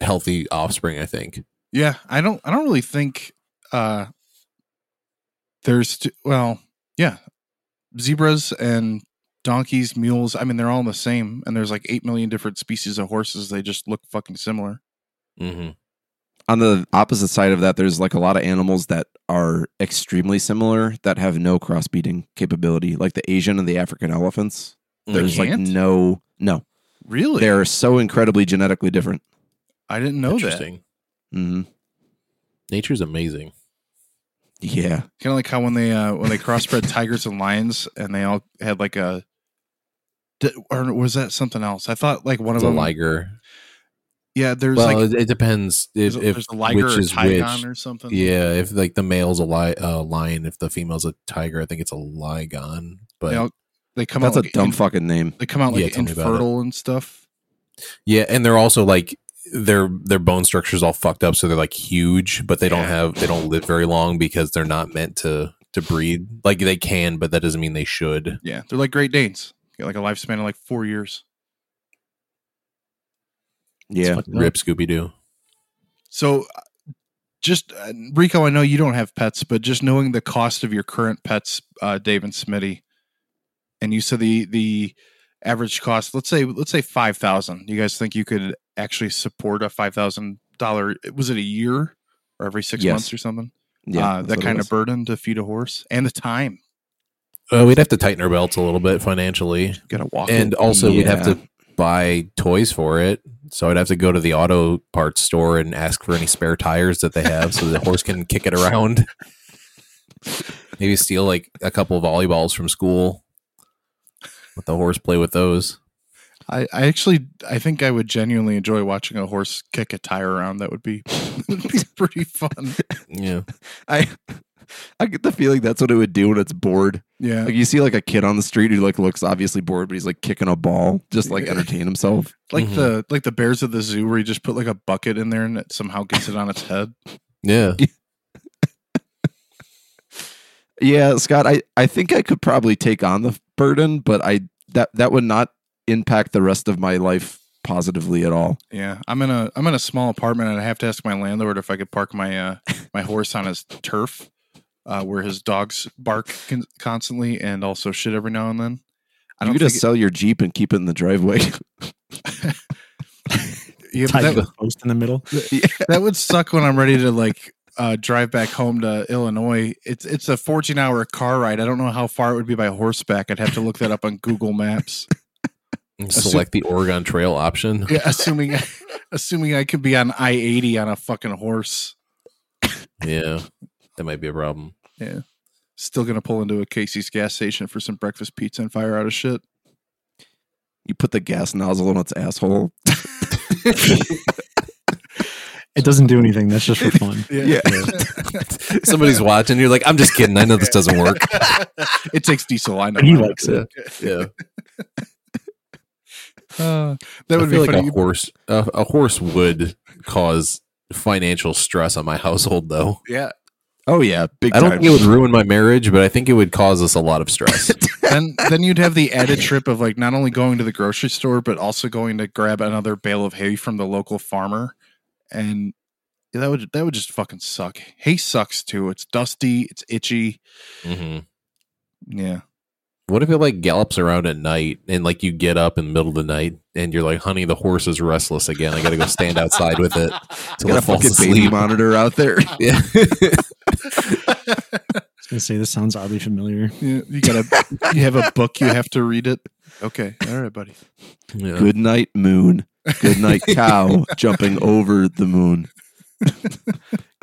healthy offspring, I think. Yeah, I don't. I don't really think uh there's t- well, yeah, zebras and donkeys, mules. I mean, they're all the same, and there's like eight million different species of horses. They just look fucking similar. Mm-hmm. On the opposite side of that, there's like a lot of animals that are extremely similar that have no crossbreeding capability, like the Asian and the African elephants. There's like can't? no, no. Really? They're so incredibly genetically different. I didn't know that. Interesting. hmm Nature's amazing. Yeah, Kind of like how when they uh when they crossbred tigers and lions, and they all had like a. di- Or was that something else? I thought like one of The them. liger. Yeah, there's Well, like it, it depends if, there's, a, if there's a liger which or a is tigon which. or something. Yeah, if like the male's a li- uh, lion, if the female's a tiger, I think it's a ligon. But they, all, they come that's out a like dumb in- fucking name. They come out like tell me infertile and stuff. Yeah, and they're also like their their bone structure's all fucked up, so they're like huge, but they don't have they don't live very long because they're not meant to to breed. Like they can, but that doesn't mean they should. Yeah, they're like Great Danes. Got like a lifespan of like four years. Yeah. Rip Scooby Doo. So, uh, just uh, Rico, I know you don't have pets, but just knowing the cost of your current pets, uh, Dave and Smitty, and you said the the average cost. Let's say let's say five thousand. You guys think you could actually support a five thousand dollar? Was it a year or every six Yes. months or something? yeah. uh, that kind of burden to feed a horse and the time. Uh, we'd have to tighten our belts a little bit financially, Got to walk and it. also we'd have to buy toys for it. So I'd have to go to the auto parts store and ask for any spare tires that they have, so the horse can kick it around. [LAUGHS] Maybe steal like a couple of volleyballs from school. Let the horse play with those. I, I actually I think I would genuinely enjoy watching a horse kick a tire around. That would be, [LAUGHS] that would be pretty fun. Yeah. I I get the feeling that's what it would do when it's bored. Yeah. Like you see like a kid on the street who like looks obviously bored, but he's like kicking a ball, just like entertain himself. Like Mhm. the like the bears of the zoo where you just put like a bucket in there and it somehow gets it on its head. Yeah. [LAUGHS] Yeah, Scott, I, I think I could probably take on the burden, but I that that would not impact the rest of my life positively at all. Yeah. I'm in a I'm in a small apartment and I have to ask my landlord if I could park my uh my horse on his turf. Uh, where his dogs bark con- constantly and also shit every now and then. I you don't could think just sell your Jeep and keep it in the driveway. it, [LAUGHS] [LAUGHS] yeah, that, the post in the middle. [LAUGHS] that would suck when I'm ready to like uh, drive back home to Illinois. It's it's a 14 hour car ride. I don't know how far it would be by horseback. I'd have to look that up on Google Maps. And Select the Oregon Trail option. Yeah, assuming assuming I could be on I 80 on a fucking horse. Yeah. That might be a problem. Yeah. Still gonna pull into a Casey's gas station for some breakfast pizza and fire out of shit. you put the gas nozzle in its asshole. [LAUGHS] It doesn't do anything. That's just for fun. [LAUGHS] Yeah. [LAUGHS] Somebody's watching. You're like, I'm just kidding. I know this doesn't work. it takes diesel. I know. But he likes it. Yeah. Uh, that would I be like funny. a horse. A, a horse would cause financial stress on my household, though. yeah. Oh yeah, big I don't time. think it would ruin my marriage, but I think it would cause us a lot of stress. [LAUGHS] then then you'd have the added [LAUGHS] trip of like not only going to the grocery store but also going to grab another bale of hay from the local farmer and that would that would just fucking suck hay sucks too it's dusty it's itchy hmm yeah What if it like gallops around at night and like you get up in the middle of the night and you're like, honey, the horse is restless again. I got to go stand outside with it [LAUGHS] Got a fucking baby monitor out there. Yeah. I was [LAUGHS] gonna say this sounds oddly familiar. you, you gotta you have a book you have to read it okay all right buddy Yeah. Good night, moon. Good night, [LAUGHS] cow jumping over the moon.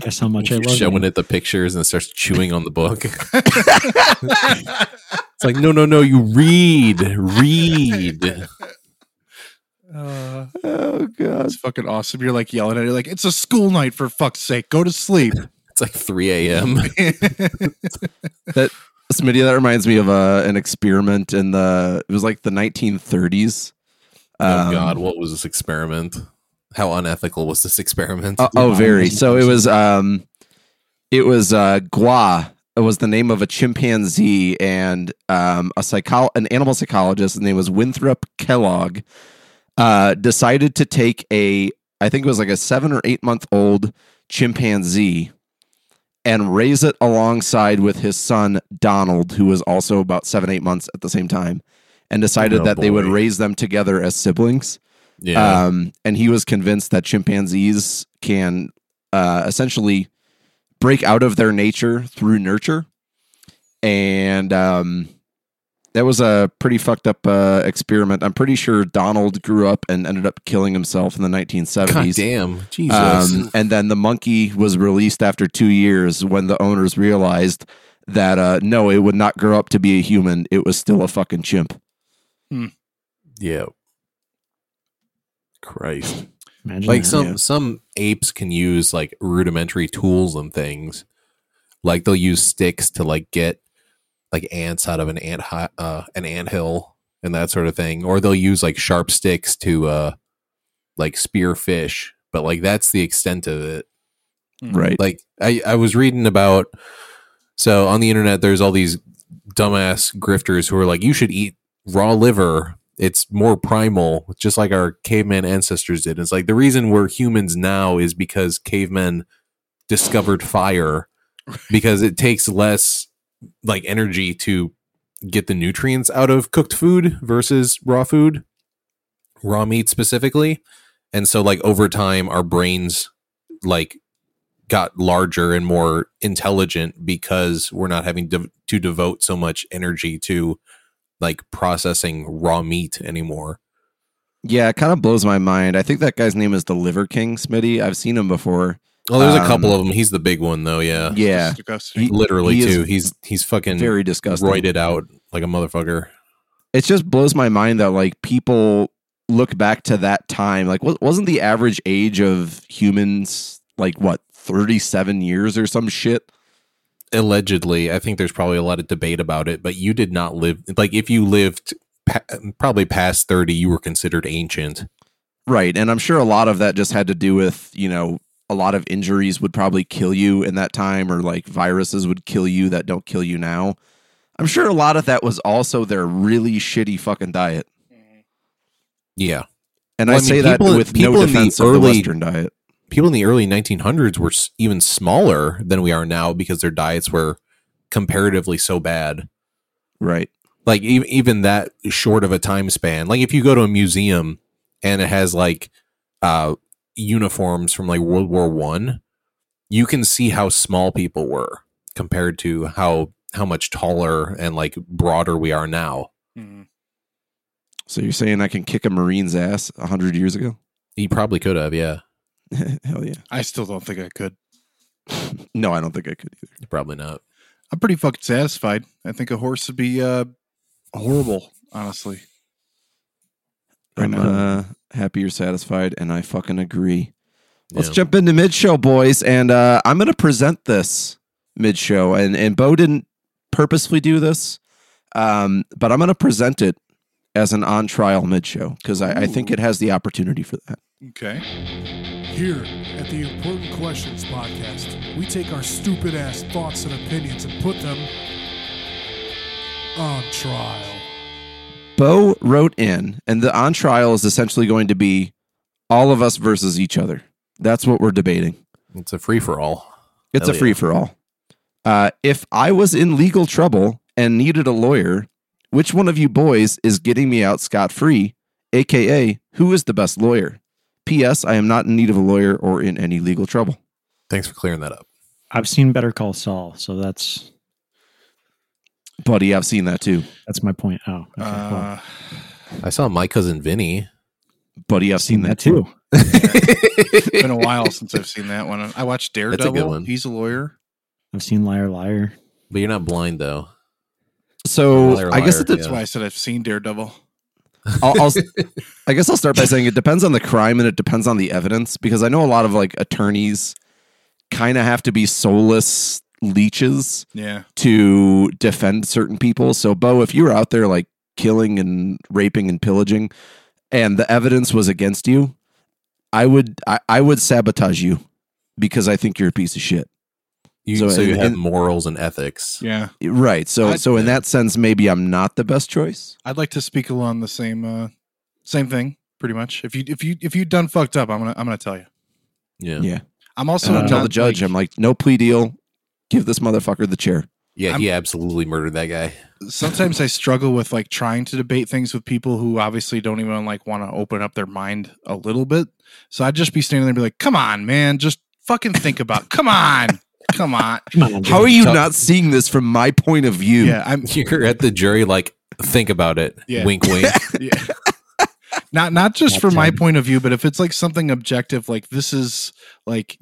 Guess how much I You're love showing you. it the pictures and it starts chewing on the book. [LAUGHS] it's like, no, no, no, you read, read. uh, Oh god. it's fucking awesome you're like yelling at it you're like it's a school night for fuck's sake go to sleep It's like 3 a.m. [LAUGHS] that Smitty, that reminds me of uh, an experiment in the it was like the 1930s. oh, Um, God, what was this experiment? How unethical was this experiment? Oh, oh, very. So it was um it was uh Gua. It was the name of a chimpanzee and um a psycho an animal psychologist, his name was Winthrop Kellogg, uh decided to take a I think it was like a seven or eight month old chimpanzee and raise it alongside with his son Donald, who was also about seven, eight months at the same time, and decided Oh, that they would raise them together as siblings. yeah. Um, and he was convinced that chimpanzees can uh, essentially break out of their nature through nurture. And um, that was a pretty fucked up uh, experiment. I'm pretty sure Donald grew up and ended up killing himself in the 1970s. God damn. Jesus. Um, and then the monkey was released after two years when the owners realized that uh, no, it would not grow up to be a human. It was still a fucking chimp. yeah. Christ. Imagine like that. some yeah. some apes can use like rudimentary tools and things like they'll use sticks to like get like ants out of an ant hi- uh an ant hill and that sort of thing or they'll use like sharp sticks to uh like spear fish but like that's the extent of it. Right. like I, I was reading about so on the internet there's all these dumbass grifters who are like you should eat raw liver. It's more primal just like our caveman ancestors did. It's like the reason we're humans now is because cavemen discovered fire [LAUGHS] because it takes less like energy to get the nutrients out of cooked food versus raw food raw meat specifically and so like over time our brains like got larger and more intelligent because we're not having to, devote so much energy to like processing raw meat anymore. Yeah, it kind of blows my mind. I think that guy's name is the Liver King, Smitty. I've seen him before. Well, there's a Um, couple of them. He's the big one though. Yeah, Yeah, Disgusting. He- literally he too. He's he's fucking very disgusting. roided out like a motherfucker. It just blows my mind that like people look back to that time. Like, wa- wasn't the average age of humans like what thirty seven years or some shit? allegedly, I think there's probably a lot of debate about it, but you did not live like if you lived pa- probably past 30, you were considered ancient. Right. And I'm sure a lot of that just had to do with, you know, a lot of injuries would probably kill you in that time, or like viruses would kill you that don't kill you now. I'm sure a lot of that was also their really shitty fucking diet. Yeah. And Well, I, I mean, say that with people no in the defense of the early- Western diet. People in the early 1900s were even smaller than we are now because their diets were comparatively so bad. Right. like e- even that short of a time span like if you go to a museum and it has like uh uniforms from like world war one you can see how small people were compared to how how much taller and like broader we are now Mhm. So you're saying I can kick a Marine's ass a hundred years ago? he probably could have yeah [LAUGHS] Hell yeah. I still don't think I could. [LAUGHS] No, I don't think I could either. probably not I'm pretty fucking satisfied. I think a horse would be uh, horrible, honestly. I'm Right now. uh, happy you're satisfied, and I fucking agree. Let's Yeah. jump into mid show, boys, and uh, I'm gonna present this mid show, and and Bo didn't purposefully do this, um, but I'm gonna present it as an on trial mid show because I, I think it has the opportunity for that. Okay. Here at the Important Questions podcast, we take our stupid ass thoughts and opinions and put them on trial. Bo wrote in, and the on trial is essentially going to be all of us versus each other. That's what we're debating. it's a free-for-all It's Hell a yeah. free for all. Uh, if I was in legal trouble and needed a lawyer, which one of you boys is getting me out scot free? AKA, who is the best lawyer? P.S. I am not in need of a lawyer or in any legal trouble. thanks for clearing that up I've seen Better Call Saul, so that's Buddy, I've seen that too. that's my point. Oh, okay, well, Uh, i saw my cousin vinny Buddy, I've seen that too. it's been a while since I've seen that one. I watched That's a Daredevil. good one. He's a lawyer. I've seen Liar Liar. but you're not blind though So Liar, I guess liar, it, That's Yeah. why I said I've seen Daredevil. I'll, I'll, [LAUGHS] I guess I'll start by saying it depends on the crime and it depends on the evidence because I know a lot of like attorneys kind of have to be soulless leeches Yeah. to defend certain people. So, Bo, if you were out there like killing and raping and pillaging, and the evidence was against you, I would I, I would sabotage you because I think you're a piece of shit. you, So so, you in- have in- morals and ethics Yeah. Right. So I'd- so in that sense, maybe I'm not the best choice. I'd like to speak along the same uh same thing, pretty much. If you if you if you done fucked up, I'm gonna I'm gonna tell you. yeah Yeah. I'm also And I'll Uh, tell the judge, like- I'm like, no plea deal. Give this motherfucker the chair. yeah I'm- he absolutely murdered that guy sometimes I struggle with like trying to debate things with people who obviously don't even like want to open up their mind a little bit. So I'd just be standing there and be like, "Come on, man, just fucking think about. Come on, come on." [LAUGHS] Come on, How are you So- not seeing this from my point of view? Yeah, I'm. [LAUGHS] you're at the jury like think about it Yeah. wink wink [LAUGHS] Yeah. not not just Not from my point of view, but if it's like something objective, like this is like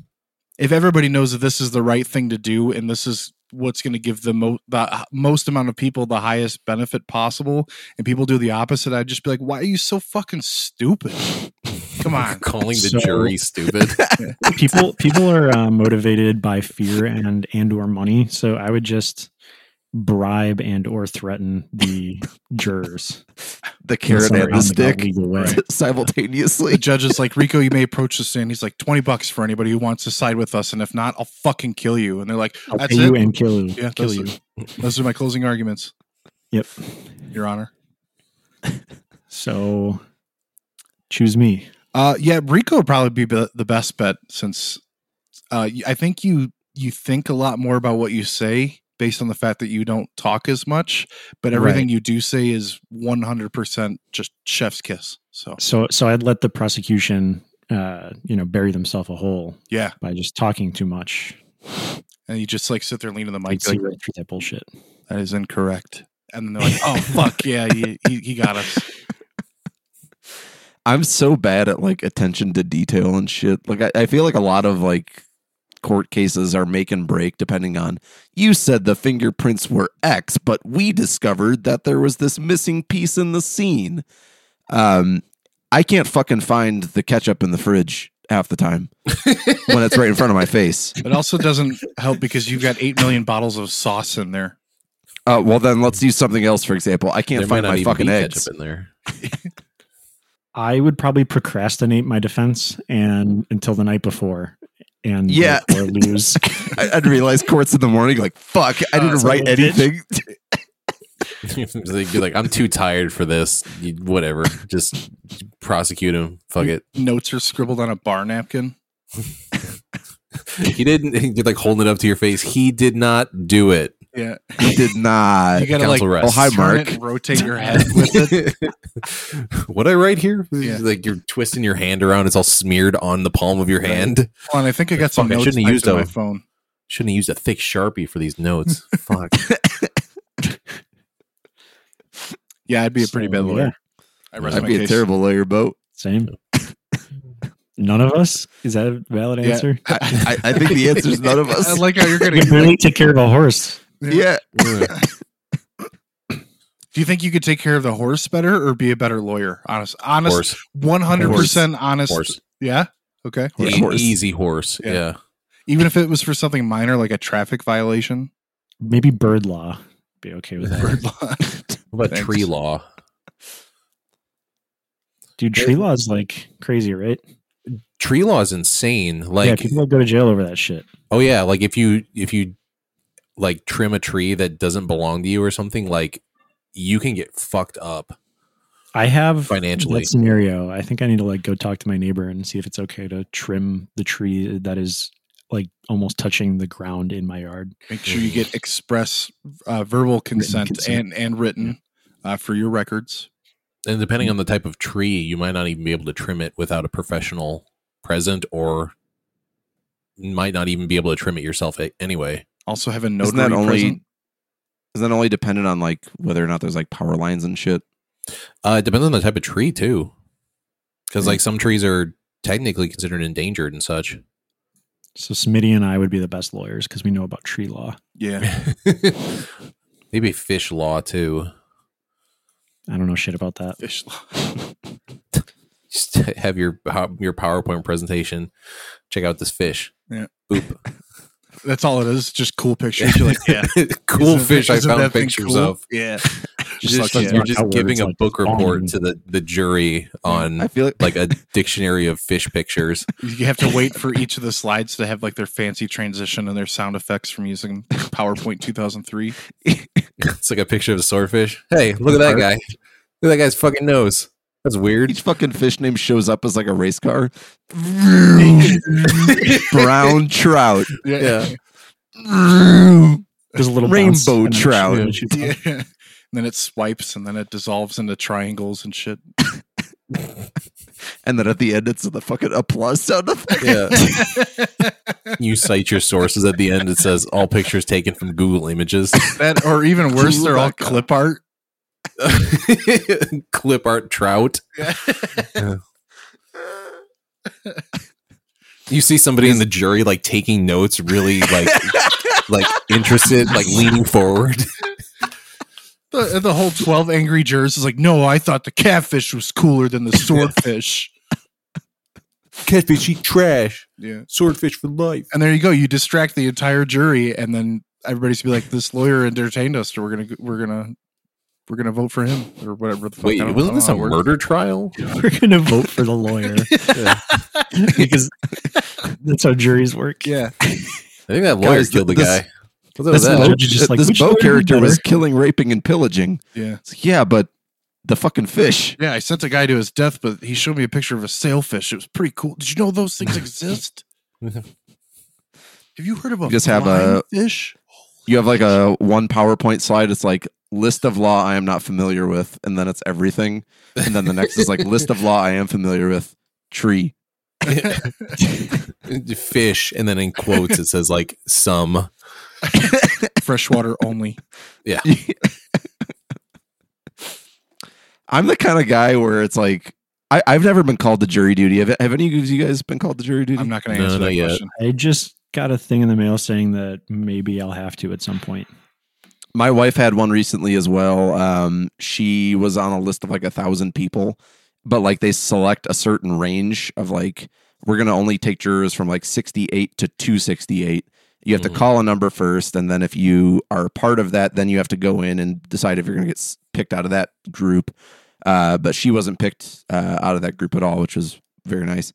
if everybody knows that this is the right thing to do and this is what's going to give the, mo- the most amount of people the highest benefit possible and people do the opposite i'd just be like why are you so fucking stupid? Come [LAUGHS] on. Calling the So- jury stupid. [LAUGHS] [LAUGHS] people people are uh, motivated by fear and and or money so i would just bribe and or threaten the [LAUGHS] jurors The in carrot some and the stick [LAUGHS] simultaneously. the judge is like rico you may approach the stand he's like 20 bucks for anybody who wants to side with us and if not i'll fucking kill you and they're like I'll that's pay you it and kill you. yeah kill those, you. Are, those are my closing arguments Yep. your honor [LAUGHS] So choose me. Uh, yeah, Rico would probably be be the best bet since uh, y- I think you you think a lot more about what you say based on the fact that you don't talk as much, but everything Right. you do say is one hundred percent just chef's kiss. So So so I'd let the prosecution uh, you know, bury themselves a hole yeah, by just talking too much. and you just like sit there leaning the mic see like right through that bullshit. that is incorrect, and then they're like, oh fuck yeah, he, he, he got us. I'm so bad at like attention to detail and shit. Like I, I feel like a lot of like court cases are make and break depending on you said the fingerprints were X, but we discovered that there was this missing piece in the scene. Um I can't fucking find the ketchup in the fridge half the time [LAUGHS] when it's right in front of my face. It also doesn't help because you've got eight million bottles of sauce in there. Uh, well, then let's use something else. For example, I can't There find my fucking be eggs. in there. [LAUGHS] I would probably procrastinate my defense and until the night before, and Yeah. or lose. [LAUGHS] I, I'd realize courts in the morning, like fuck, I Uh, didn't son write of anything. [LAUGHS] [LAUGHS] They'd be like, I'm too tired for this. You- Whatever. Just prosecute him. Fuck it. Notes are scribbled on a bar napkin. He didn't you're like holding it up to your face. He did not do it. Yeah, He did [LAUGHS] not. you gotta like counsel rest. Oh, hi, oh, turn Mark. it rotate your head with it. [LAUGHS] what I write here? Yeah. Like you're twisting your hand around, it's all smeared on the palm of your hand. Hold on, I think I got some Fuck, I shouldn't have used in a- my phone. Shouldn't have used a thick sharpie for these notes. [LAUGHS] Fuck. Yeah, I'd be a pretty So, bad lawyer. yeah, I rest I'd my be a terrible lawyer, boat. same. None of us. Is that a valid Yeah. answer? I, I, I think the answer is none of us. I like how you're You gonna. can take care of a horse. Yeah, [LAUGHS] Do you think you could take care of the horse better or be a better lawyer? Honest, honest, one hundred percent honest. Horse. Yeah. Okay. Horse. E- Horse. Easy horse. Yeah. Yeah. Even if it was for something minor like a traffic violation. Maybe bird law. Be okay with that. Bird [LAUGHS] law. What about Thanks. tree law? Dude, tree law is like crazy, right? Tree law is insane. yeah, Like people go to jail over that shit. Oh yeah, like if you if you like trim a tree that doesn't belong to you or something, like you can get fucked up I have financially. that scenario. I think I need to like go talk to my neighbor and see if it's okay to trim the tree that is like almost touching the ground in my yard. Make sure you get express uh, verbal consent, consent. and and written uh, for your records. And depending on the type of tree, you might not even be able to trim it without a professional present, or might not even be able to trim it yourself anyway. Also have a notary isn't that only present. is that only dependent on like whether or not there's like power lines and shit? Uh, it depends on the type of tree too, because like some trees are technically considered endangered and such. So Smitty and I would be the best lawyers because we know about tree law. Yeah. [LAUGHS] Maybe fish law too. I don't know shit about that. Fish law. [LAUGHS] Just have your your PowerPoint presentation. Check out this fish. Yeah. Boop. [LAUGHS] That's all it is. Just cool pictures. You're like, [LAUGHS] yeah. [LAUGHS] cool Isn't- fish I found pictures cool? of. Yeah. [LAUGHS] Just, Just like, like, you're just giving it's a like book report fawning. to the, the jury on I feel like like a dictionary of fish pictures. You have to wait for each of the slides to have like their fancy transition and their sound effects from using PowerPoint 2003. It's like a picture of a swordfish. Hey, look at that guy. Look at that guy's fucking nose. That's weird. each fucking fish name shows up as like a race car. [LAUGHS] Brown trout. Yeah. There's a little Rainbow bounce and it trout. shoots you up. Yeah. And then it swipes and then it dissolves into triangles and shit. And then at the end, it's the fucking applause sound effect. Yeah. [LAUGHS] You cite your sources at the end. It says all pictures taken from Google Images. That or even worse, they're all clip art. [LAUGHS] Clip art trout. You see somebody in the jury like taking notes, really like [LAUGHS] like interested, like leaning forward. The, the whole 12 angry jurors is like, no, I thought the catfish was cooler than the [LAUGHS] swordfish. Catfish eat trash. yeah. Swordfish for life. And there you go. You distract the entire jury, and then everybody's be like, "This lawyer entertained us, so we're gonna we're gonna we're gonna vote for him or whatever." The fuck. Wait, I don't- wasn't this a don't know how it works. murder trial? [LAUGHS] We're gonna vote for the lawyer [LAUGHS] because that's how juries work. Yeah, [LAUGHS] I think that lawyer Guys, killed the this- guy. What's up this with that? judge just like, this "Which Bo lawyer did character was better?" killing, raping, and pillaging. yeah, It's like, yeah, but the fucking fish. yeah. I sent a guy to his death, but he showed me a picture of a sailfish. It was pretty cool. Did you know those things exist? have you heard of a You just have flying a- fish? You have like a one PowerPoint slide. It's like list of law I am not familiar with, and then it's everything. And then the next is like list of law I am familiar with. Tree. [LAUGHS] Fish, and then in quotes it says like some. Freshwater only. Yeah. [LAUGHS] I'm the kind of guy where it's like I, I've never been called to jury duty. Have, have any of you guys been called to jury duty? I'm not going to answer not that yet. question. I just got a thing in the mail saying that maybe I'll have to at some point. My wife had one recently as well. Um, she was on a list of like a thousand people, but like they select a certain range of like we're going to only take jurors from like 68 to 268. You have Mhm. to call a number first, and then if you are part of that, then you have to go in and decide if you're going to get picked out of that group. Uh, but she wasn't picked uh, out of that group at all, which was very nice.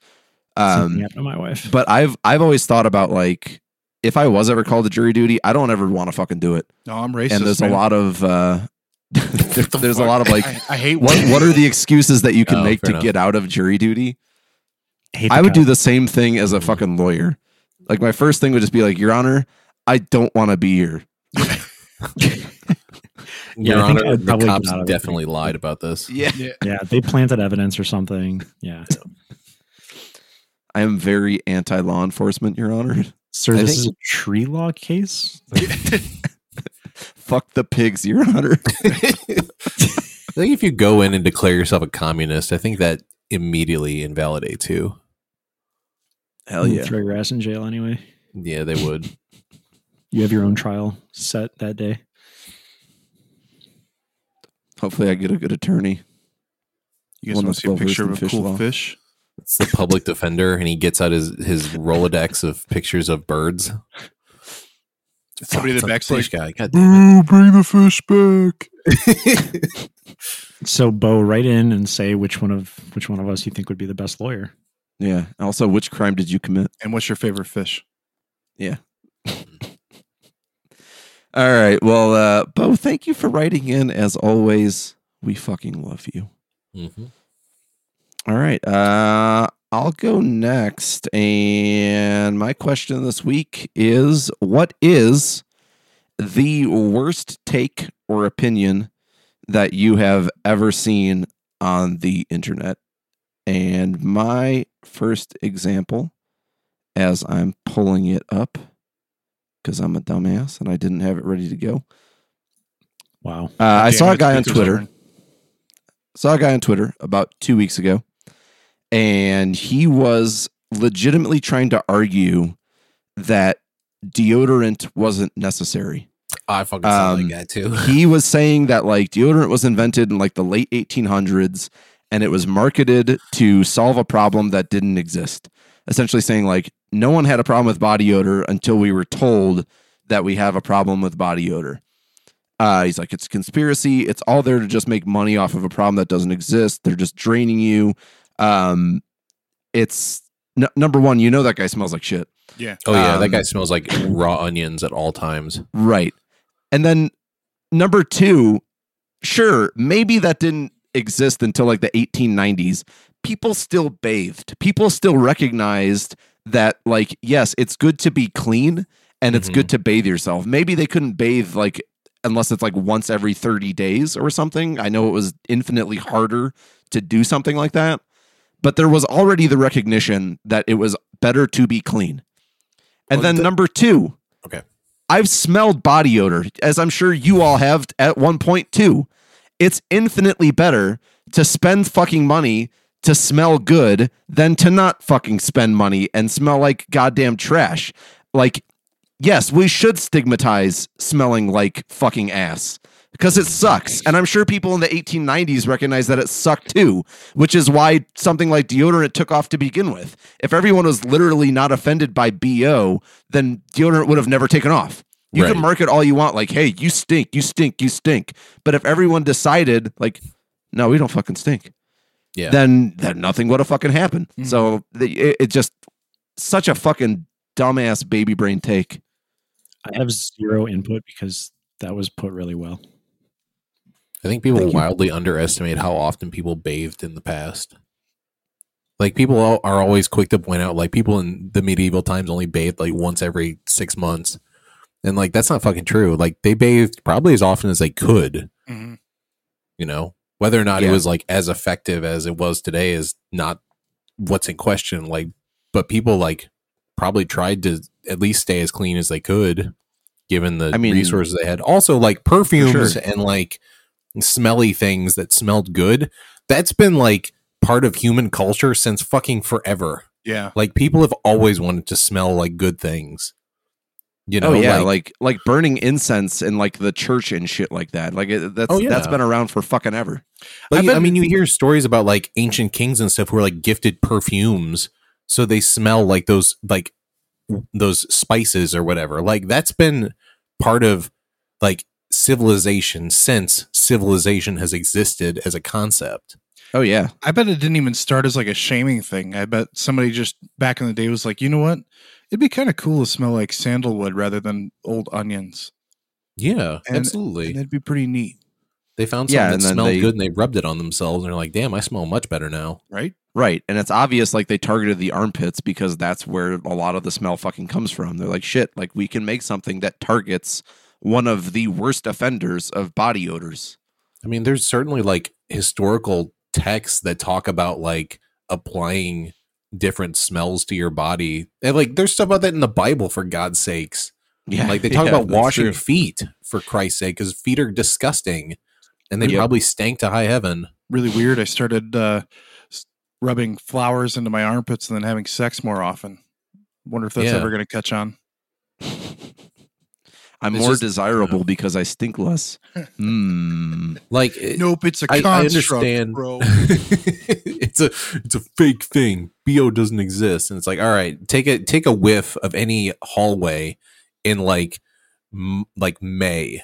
Um, my wife. but I've I've always thought about like if I was ever called to jury duty, I don't ever want to fucking do it. No, I'm racist. and there's man. a lot of uh, [LAUGHS] there- The there's a lot of like I, I hate what what are the excuses that you can Oh, make to enough. get out of jury duty? Hate I the would do the same thing as a fucking lawyer. Like my first thing would just be like, Your Honor, I don't want to be here. [LAUGHS] Your I think Honor, I'd the probably cops get out of it definitely pretty lied about this. Yeah. Yeah, they planted evidence or something. Yeah, I am very anti law enforcement, Your Honor. Sir, I this think- is a tree law case. [LAUGHS] Fuck the pigs, Your Honor. [LAUGHS] I think if you go in and declare yourself a communist, I think that immediately invalidates you. Hell mm, yeah. Throw your ass in jail anyway. Yeah, they would. You have your own trial set that day. Hopefully I get a good attorney. You guys One want that's to see a well-versed picture in of a fish cool law. fish? It's the public defender, and he gets out his his Rolodex of pictures of birds. Somebody in the Fuck, back's it's fish like, guy. God damn it. Bring the fish back. [LAUGHS] So, Bo, write in and say which one of which one of us you think would be the best lawyer. Yeah. Also, which crime did you commit? And what's your favorite fish? Yeah. All right. Well, uh, Bo, thank you for writing in. As always, we fucking love you. Mhm. All right. Uh, I'll go next. And my question this week is What is the worst take or opinion that you have ever seen on the internet? And my first example, as I'm pulling it up, because I'm a dumbass and I didn't have it ready to go. Wow. Uh, I saw a guy on Twitter saw a guy on Twitter about two weeks ago, and he was legitimately trying to argue that deodorant wasn't necessary. I fucking saw Um, that guy too. [LAUGHS] He was saying that like deodorant was invented in like the late 1800s and it was marketed to solve a problem that didn't exist. Essentially saying like no one had a problem with body odor until we were told that we have a problem with body odor. Uh, he's like, it's conspiracy. It's all there to just make money off of a problem that doesn't exist. They're just draining you. Um, it's n- number one. You know that guy smells like shit, Yeah. Oh yeah, that Um, guy smells like [CLEARS THROAT] raw onions at all times. right? And then number two, sure, maybe that didn't exist until like the 1890s. People still bathed. People still recognized that, like, yes, it's good to be clean and it's Mhm. good to bathe yourself. Maybe they couldn't bathe like unless it's like once every 30 days or something. I know it was infinitely harder to do something like that, but there was already the recognition that it was better to be clean. And Well, then the- number two, Okay. I've smelled body odor, as I'm sure you all have at one point too. It's infinitely better to spend fucking money to smell good than to not fucking spend money and smell like goddamn trash. Like, yes, we should stigmatize smelling like fucking ass because it sucks. And I'm sure people in the 1890s recognize that it sucked too, which is why something like deodorant took off to begin with. If everyone was literally not offended by BO, then deodorant would have never taken off. You Right. can market all you want, like, hey, you stink, you stink, you stink. But if everyone decided, like, no, we don't fucking stink, Yeah. then then nothing would have fucking happened. Mhm. So the, it, it just such a fucking dumbass baby brain take. I have zero input because that was put really well. I think people Thank you. wildly underestimate how often people bathed in the past. Like people are always quick to point out, like people in the medieval times only bathed like once every six months, and like that's not fucking true. Like they bathed probably as often as they could. Mhm. You know, whether or not it was like as effective as it was today is not what's in question. Like, but people like probably tried to at least stay as clean as they could, given the I mean- resources they had. Also, like perfumes sure. and like smelly things that smelled good. That's been like part of human culture since fucking forever. Yeah. Like people have always wanted to smell like good things. You oh, know, oh yeah, like, like, like burning incense in like the church and shit like that. Like it, that's Oh, yeah. that's been around for fucking ever. like, I've I mean, you hear stories about like ancient kings and stuff who were like gifted perfumes so they smell like those like those spices or whatever. Like that's been part of like civilization since civilization has existed as a concept. Oh yeah. I bet it didn't even start as like a shaming thing. I bet somebody just back in the day was like, you know what? It'd be kind of cool to smell like sandalwood rather than old onions. Yeah, And- absolutely. And it'd be pretty neat, they found Yeah, something and that then smelled they- good and they rubbed it on themselves and they're like, "Damn, I smell much better now." right? Right. And it's obvious like they targeted the armpits because that's where a lot of the smell fucking comes from. They're like, shit, like we can make something that targets one of the worst offenders of body odors. I mean, there's certainly like historical texts that talk about like applying different smells to your body. And like there's stuff about that in the Bible for God's sakes. Yeah. Like they [LAUGHS] talk yeah, about washing true. feet for Christ's sake because feet are disgusting and they Yep. probably stank to high heaven. Really weird. I started uh, rubbing flowers into my armpits and then having sex more often. Wonder if that's Yeah. ever going to catch on. [LAUGHS] I'm It's more just- desirable because I stink less. [LAUGHS] Hmm. Like it- Nope, it's a I, construct, I understand, bro. [LAUGHS] it's a it's a fake thing. Bo doesn't exist, and it's like, all right, take a take a whiff of any hallway in like m- like May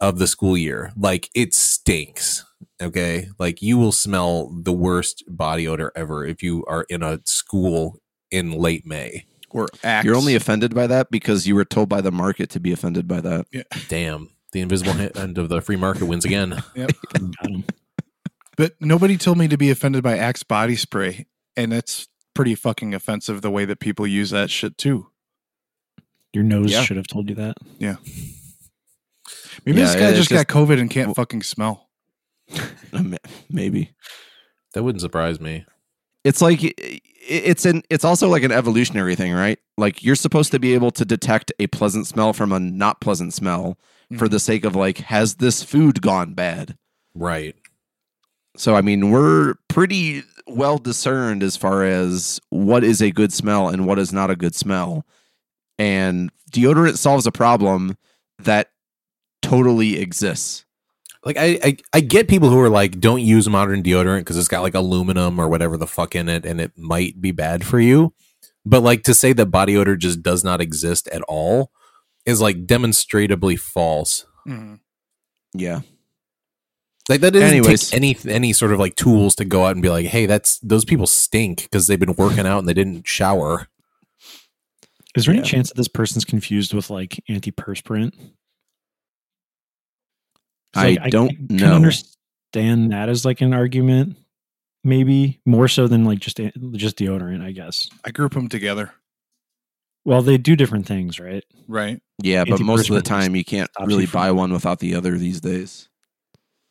of the school year. Like it stinks. Okay, like you will smell the worst body odor ever if you are in a school in late May. Or axe. You're only offended by that because you were told by the market to be offended by that. Damn, the invisible hand of the free market wins again. [LAUGHS] Yep. But nobody told me to be offended by Axe body spray, and it's pretty fucking offensive the way that people use that shit too. Your nose Yeah. should have told you that. Yeah. [LAUGHS] Maybe Yeah, this guy just, just- got COVID and can't fucking smell. [LAUGHS] Maybe. That wouldn't surprise me. it's like i- it's an it's also like an evolutionary thing right like you're supposed to be able to detect a pleasant smell from a not pleasant smell for Mhm. the sake of like has this food gone bad Right. so i mean we're pretty well discerned as far as what is a good smell and what is not a good smell and deodorant solves a problem that totally exists like I, I I get people who are like don't use modern deodorant because it's got like aluminum or whatever the fuck in it and it might be bad for you but like to say that body odor just does not exist at all is like demonstrably false Mhm. yeah like that doesn't Anyways. take any any sort of like tools to go out and be like hey that's those people stink because they've been working out and they didn't shower Is there Yeah. any chance that this person's confused with like antiperspirant? 'Cause, I like, don't can know. understand that as like an argument, maybe more so than like just just deodorant, I guess. I group them together. Well, they do different things, right? Right. yeah but most of the time you can't stops you really from- buy one without the other these days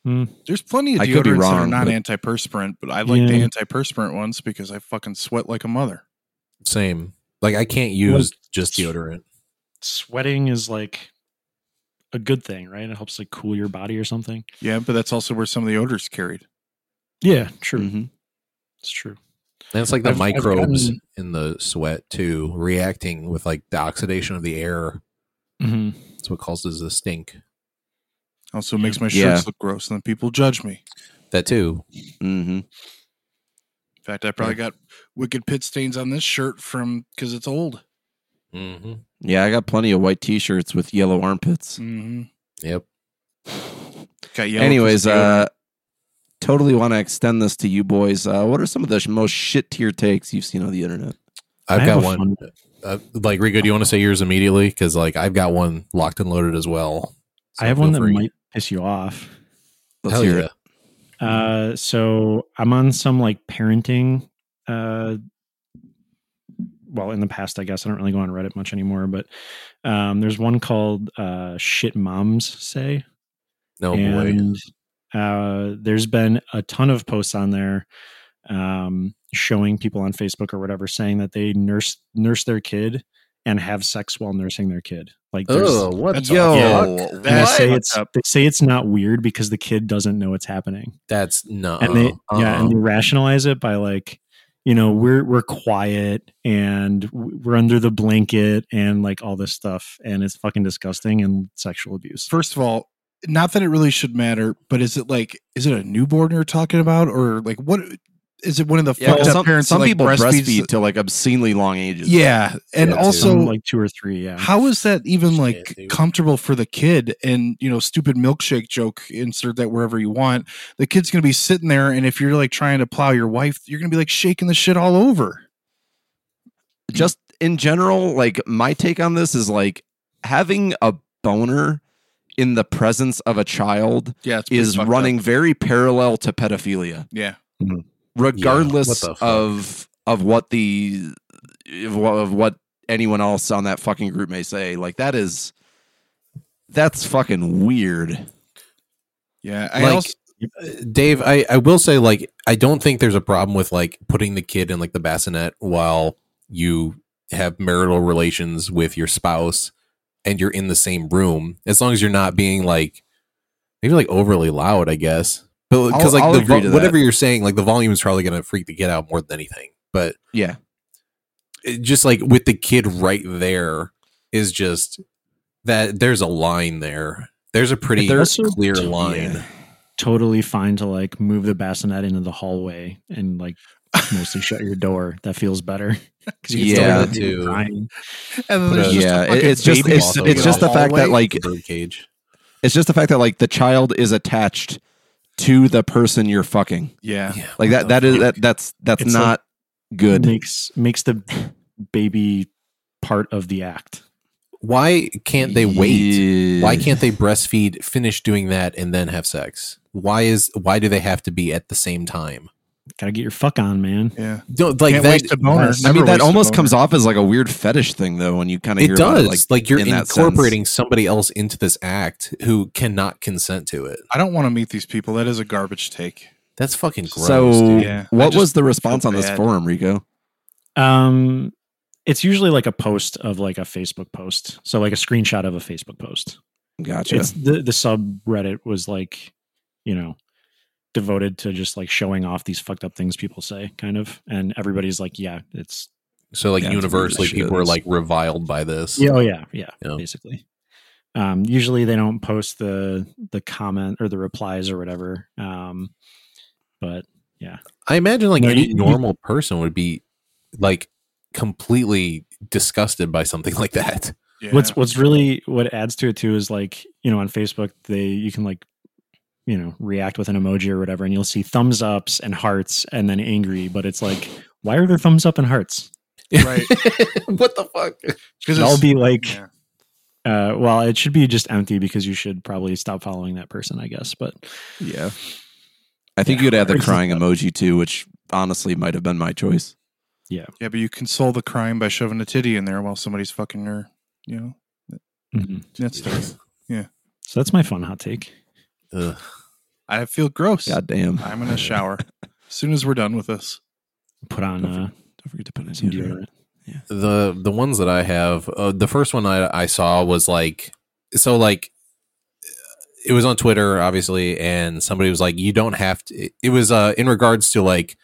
hmm. There's plenty of I could be deodorants that are not but- antiperspirant, but I like the antiperspirant ones because I fucking sweat like a mother. same like i can't use just deodorant Sweating is like a good thing, right? It helps like cool your body or something. Yeah, but that's also where some of the odors carried. Yeah, true. Mhm. It's true. and it's like the I've- I've microbes gotten- in the sweat too reacting with like the oxidation of the air hmm that's what causes the stink Also makes my shirts Yeah. look gross, and then people judge me. that too hmm In fact, I probably got wicked pit stains on this shirt from because it's old. mm-hmm. Yeah, I got plenty of white T-shirts with yellow armpits. Mm-hmm. yep Got yellow Anyways, 'cause uh, totally want to extend this to you boys. Uh, what are some of the sh- most shit tier takes you've seen on the internet? I've I got one. Uh, like Rico, do you want to say yours immediately? Because like I've got one locked and loaded as well. So I have one that free. might piss you off. Let's Hell hear yeah. it. Uh, so I'm on some like parenting. Uh, well, in the past, I guess I don't really go on Reddit much anymore, but um, there's one called uh, "Shit Moms Say," No boy. uh, there's been a ton of posts on there um, showing people on Facebook or whatever saying that they nurse nurse their kid and have sex while nursing their kid. Like, Oh, what? That's Yo, fuck? and they say it's they say it's not weird because the kid doesn't know what's happening That's no. and they uh-uh. yeah and they rationalize it by like you know we're we're quiet and we're under the blanket and like all this stuff and it's fucking disgusting and sexual abuse First of all, not that it really should matter, but is it like is it a newborn you're talking about, or like what? Is it one of the Yeah, fucked up some, parents? some like, people breastfeeds breastfeed the- to like obscenely long ages. yeah, and Yeah, also Some, like two or three. Yeah. how is that even Shit, like dude. comfortable for the kid and you know stupid milkshake joke insert that wherever you want the kid's gonna be sitting there and if you're like trying to plow your wife you're gonna be like shaking the shit all over just in general, like my take on this is like having a boner in the presence of a child yeah is running very parallel to pedophilia, yeah mm-hmm. Regardless fuck? of of what the of what, of what anyone else on that fucking group may say. Like that is that's fucking weird. yeah i Like, also uh, Dave, I, I will say like I don't think there's a problem with like putting the kid in like the bassinet while you have marital relations with your spouse and you're in the same room as long as you're not being like maybe like overly loud, I guess. But because like I'll the agree vo- to that. whatever you're saying, like the volume is probably gonna freak the kid out more than anything. But Yeah. just like with the kid right there is just that there's a line there. There's a pretty There's clear line. Yeah. totally fine to like move the bassinet into the hallway and like mostly shut your door. That feels better. [LAUGHS] 'Cause you Yeah, too. and uh, just yeah, it's just it's, it's just the the fact that like birdcage. [LAUGHS] it's just the fact that like the child is attached to the person you're fucking. yeah Like that that is that that's that's It's not good. Makes makes the baby part of the act. Why can't they wait? Yeah. Why can't they breastfeed, finish doing that, and then have sex? Why is why do they have to be at the same time? Gotta get your fuck on, man. yeah Don't like Can't that. waste a boner. yes. I Never mean, that waste a almost boner. comes off as like a weird fetish thing, though, when you kind of It hear does. about it, does like, you're in that sense. incorporating somebody else into this act who cannot consent to it. i don't want to meet these people that is a garbage take That's fucking gross. so, dude. Yeah. I what just was the response on this bad. forum, Rico? Um, it's usually like a post of like a Facebook post, so like a screenshot of a Facebook post. Gotcha. It's the the subreddit was like, you know, devoted to just like showing off these fucked up things people say, kind of, and everybody's like, yeah, it's So like Yeah, universally, people are like reviled by this. yeah, oh yeah, yeah, Yeah. basically. Um, usually they don't post the the comment or the replies or whatever. Um, but yeah, I imagine like No, any you- you- normal person would be like completely disgusted by something [LAUGHS] like that. yeah. what's what's really what adds to it too is like you know on facebook they you can like you know react with an emoji or whatever and you'll see thumbs ups and hearts and then angry but it's like why are there thumbs up and hearts Right. [LAUGHS] what the fuck? because i'll be like yeah. uh well it should be just empty because you should probably stop following that person i guess but yeah. I think Yeah, you'd add the crying emoji too, which honestly might have been my choice. yeah Yeah, but you console the crime by shoving a titty in there while somebody's fucking her you know mhm. that's yeah. so that's my fun hot take Ugh. i feel gross God damn. i'm gonna shower as soon as we're done with this put on uh Don't forget to put in some deodorant. deodorant the the ones that I have, uh, the first one I I saw was like so like it was on Twitter obviously, and somebody was like, you don't have to. It was uh in regards to like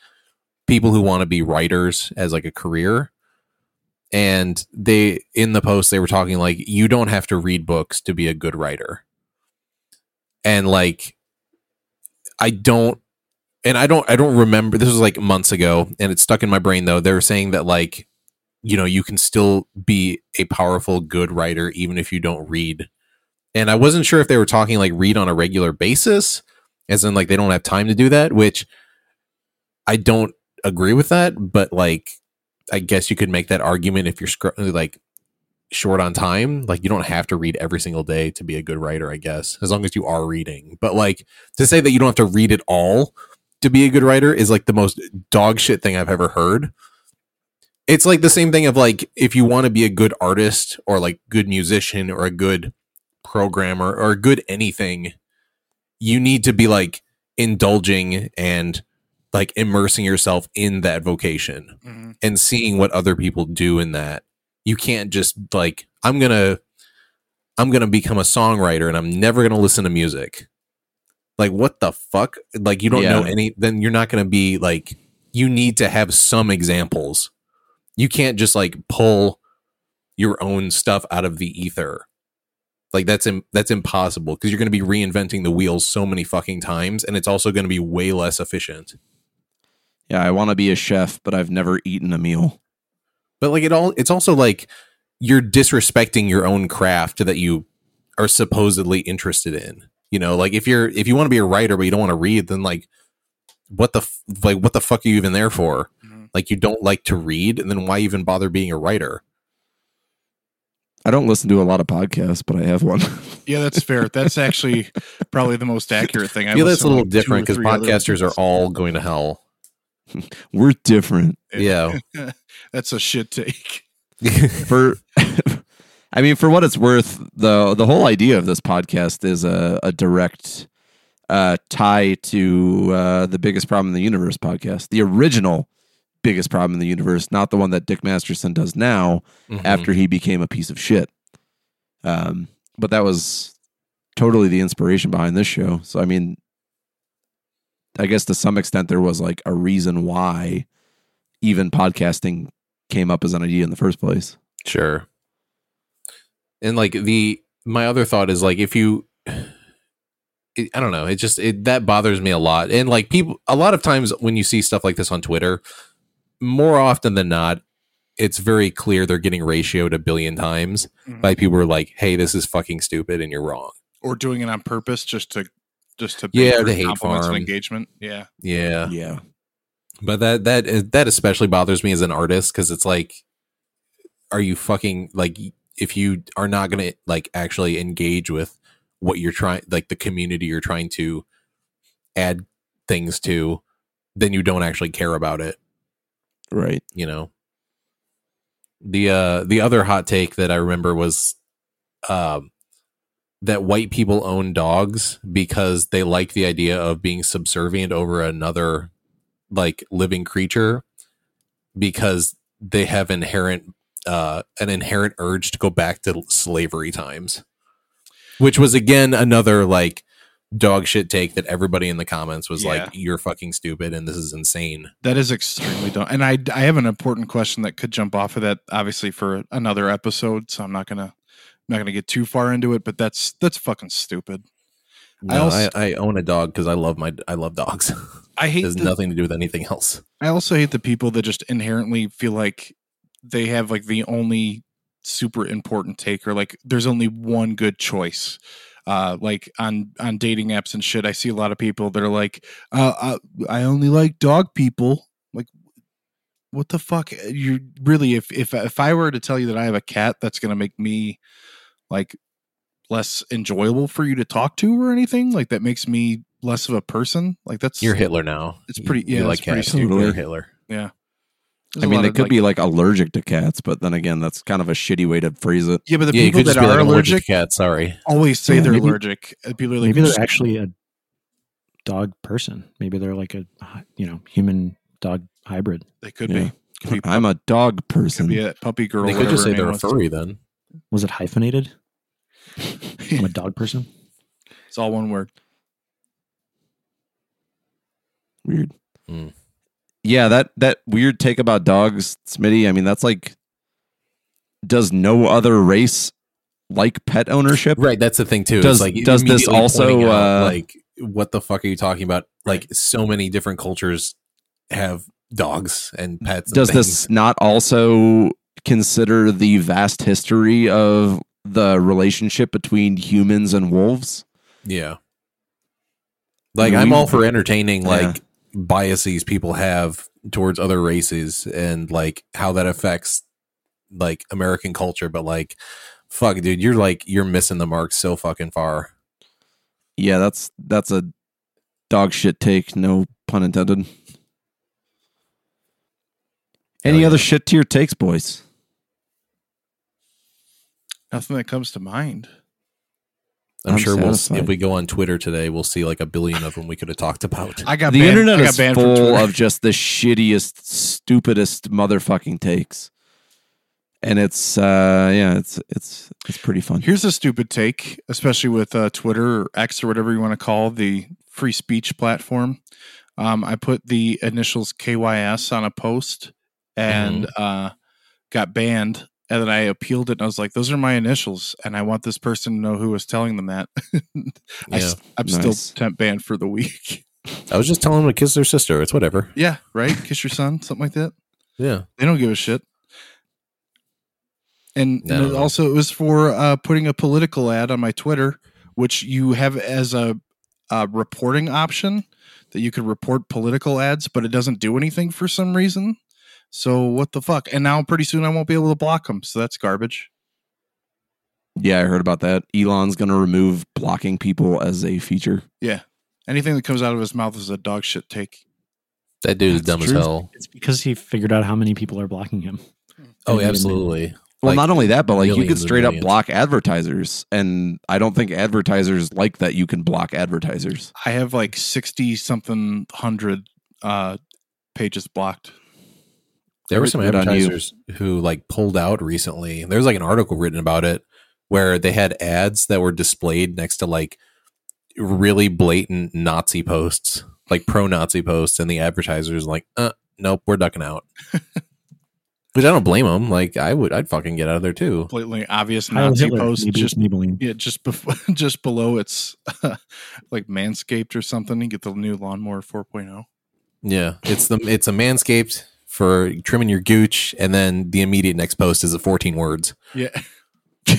people who want to be writers as like a career, and they in the post they were talking like you don't have to read books to be a good writer, and like I don't and I don't I don't remember this was like months ago and it's stuck in my brain though. They were saying that like you know, you can still be a powerful good writer even if you don't read. And I wasn't sure if they were talking like read on a regular basis as in like they don't have time to do that, which I don't agree with that, but like I guess you could make that argument if you're scr- like short on time. Like you don't have to read every single day to be a good writer, I guess, as long as you are reading. But like to say that you don't have to read it all to be a good writer is like the most dog shit thing I've ever heard. It's like the same thing of like if you want to be a good artist or like good musician or a good programmer or a good anything, you need to be like indulging and like immersing yourself in that vocation Mhm. and seeing what other people do in that. You can't just like I'm to I'm to become a songwriter and I'm never to listen to music. Like what the fuck? Like you don't know any then you're not to be like you need to have some examples. You can't just like pull your own stuff out of the ether. Like that's Im- that's impossible because you're going to be reinventing the wheels so many fucking times and it's also going to be way less efficient. Yeah, I want to be a chef, but I've never eaten a meal. But like it all, it's also like you're disrespecting your own craft that you are supposedly interested in. You know, like if you're if you want to be a writer but you don't want to read, then like what the f- like what the fuck are you even there for? Mhm. Like you don't like to read, and then why even bother being a writer? I don't listen to a lot of podcasts, but I have one. [LAUGHS] Yeah, that's fair. That's actually probably the most accurate thing. I feel that's a little like, different because podcasters are all going to hell. We're different. Yeah. [LAUGHS] that's a shit take. [LAUGHS] For I mean, for what it's worth, the the whole idea of this podcast is a, a direct uh, tie to uh, the biggest problem in the universe podcast, the original biggest problem in the universe, not the one that Dick Masterson does now Mhm. after he became a piece of shit. Um, but that was totally the inspiration behind this show. So I mean, I guess to some extent there was like a reason why even podcasting came up as an idea in the first place. Sure. And like the my other thought is like if you [SIGHS] it, I don't know, it just it that bothers me a lot. And like people a lot of times when you see stuff like this on Twitter, more often than not, it's very clear they're getting ratioed a billion times Mhm. by people who are like, "Hey, this is fucking stupid and you're wrong." or doing it on purpose just to just to Yeah, bait the hate farm. engagement. Yeah, Yeah. Yeah. But that that that especially bothers me as an artist cuz it's like are you fucking like if you are not going to like actually engage with what you're trying like the community you're trying to add things to then you don't actually care about it, Right. you know. The uh the other hot take that I remember was um that white people own dogs because they like the idea of being subservient over another like living creature because they have inherent uh an inherent urge to go back to slavery times which was again another like dog shit take that everybody in the comments was Yeah. like you're fucking stupid and this is insane that is extremely dumb. And I I have an important question that could jump off of that, obviously for another episode. So I'm not gonna I'm not gonna get too far into it. But that's that's fucking stupid. no, I I, I, own a dog because i love my i love dogs [LAUGHS] I it hate has the, nothing to do with anything else I also hate the people that just inherently feel like they have like the only super important take or like there's only one good choice. Uh, like on on dating apps and shit, I see a lot of people that are like, uh, uh, "I only like dog people." Like, what the fuck? You really? If if if I were to tell you that I have a cat, that's gonna make me like less enjoyable for you to talk to or anything. Like that makes me less of a person. Like that's you're hitler now It's You- pretty- you yeah, like it's pretty cats you- stupid. you're hitler there's I mean, they could like- be like allergic to cats, but then again, that's kind of a shitty way to phrase it. Yeah, but the yeah people that are like, allergic allergic to cats sorry always say Yeah, they're maybe- allergic. And people are like, Maybe they're actually a dog person. Maybe they're like a you know human dog hybrid. they could Yeah. be. Could be, [LAUGHS] I'm a dog could person. be a puppy girl. they could just say they're name a was. furry then Was it hyphenated? [LAUGHS] I'm a dog person. It's all one word. Weird. Hmm. Yeah, that that weird take about dogs, Smitty. I mean, that's like, does no other race like pet ownership? Right, that's the thing too. Does- It's like does this also, out, uh, like what the fuck are you talking about? Like so many different cultures have dogs and pets. Does things. this not also consider the vast history of the relationship between humans and wolves? Yeah. Like mean, I'm all for entertaining Yeah. Like biases people have towards other races and like how that affects like American culture, but like fuck dude, you're like you're missing the mark so fucking far. Yeah, that's that's a dog shit take. No pun intended. Any other shit tier takes, boys? Nothing that comes to mind. I'm, I'm sure we'll satisfied. if we go on Twitter today, we'll see like a billion of them we could have talked about. I got the banned, internet I got is full of just the shittiest, stupidest motherfucking takes, and it's uh yeah, it's it's it's pretty fun. Here's a stupid take, especially with uh, Twitter or X or whatever you want to call the free speech platform. Um, I put the initials KYS on a post and uh, got banned. And then I appealed it and I was like, those are my initials. And I want this person to know who was telling them that. [LAUGHS] I, Yeah. am Nice. still temp banned for the week. I was just telling them to kiss their sister. It's whatever. Yeah, right. Kiss your son, something like that. Yeah. They don't give a shit. And, No. and it also, it was for uh, putting a political ad on my Twitter, which you have as a, a reporting option that you could report political ads, but it doesn't do anything for some reason. So what the fuck? And now pretty soon I won't be able to block them. So that's garbage. Yeah, I heard about that. Elon's going to remove blocking people as a feature. Yeah. Anything that comes out of his mouth is a dog shit take. That dude is dumb true. as hell. It's because he figured out how many people are blocking him. Oh, And absolutely. Well, Like, not only that, but like you millions could straight up block advertisers, and I don't think advertisers like that. You can block advertisers. I have like 60 something hundred uh, pages blocked. There were some Good on you. advertisers who like pulled out recently. There's like an article written about it where they had ads that were displayed next to like really blatant Nazi posts, like pro Nazi posts, and the advertisers like, uh, nope, we're ducking out. [LAUGHS] Which I don't blame them. Like I would, I'd fucking get out of there too. Blatantly obvious Nazi Hitler, post maybe just Maybelline. Yeah, just before, [LAUGHS] just below it's [LAUGHS] like Manscaped or something. You get the new lawnmower oh. 4.0. Yeah, it's the it's a manscaped for trimming your gooch, and then the immediate next post is a 14 words. Yeah, [LAUGHS]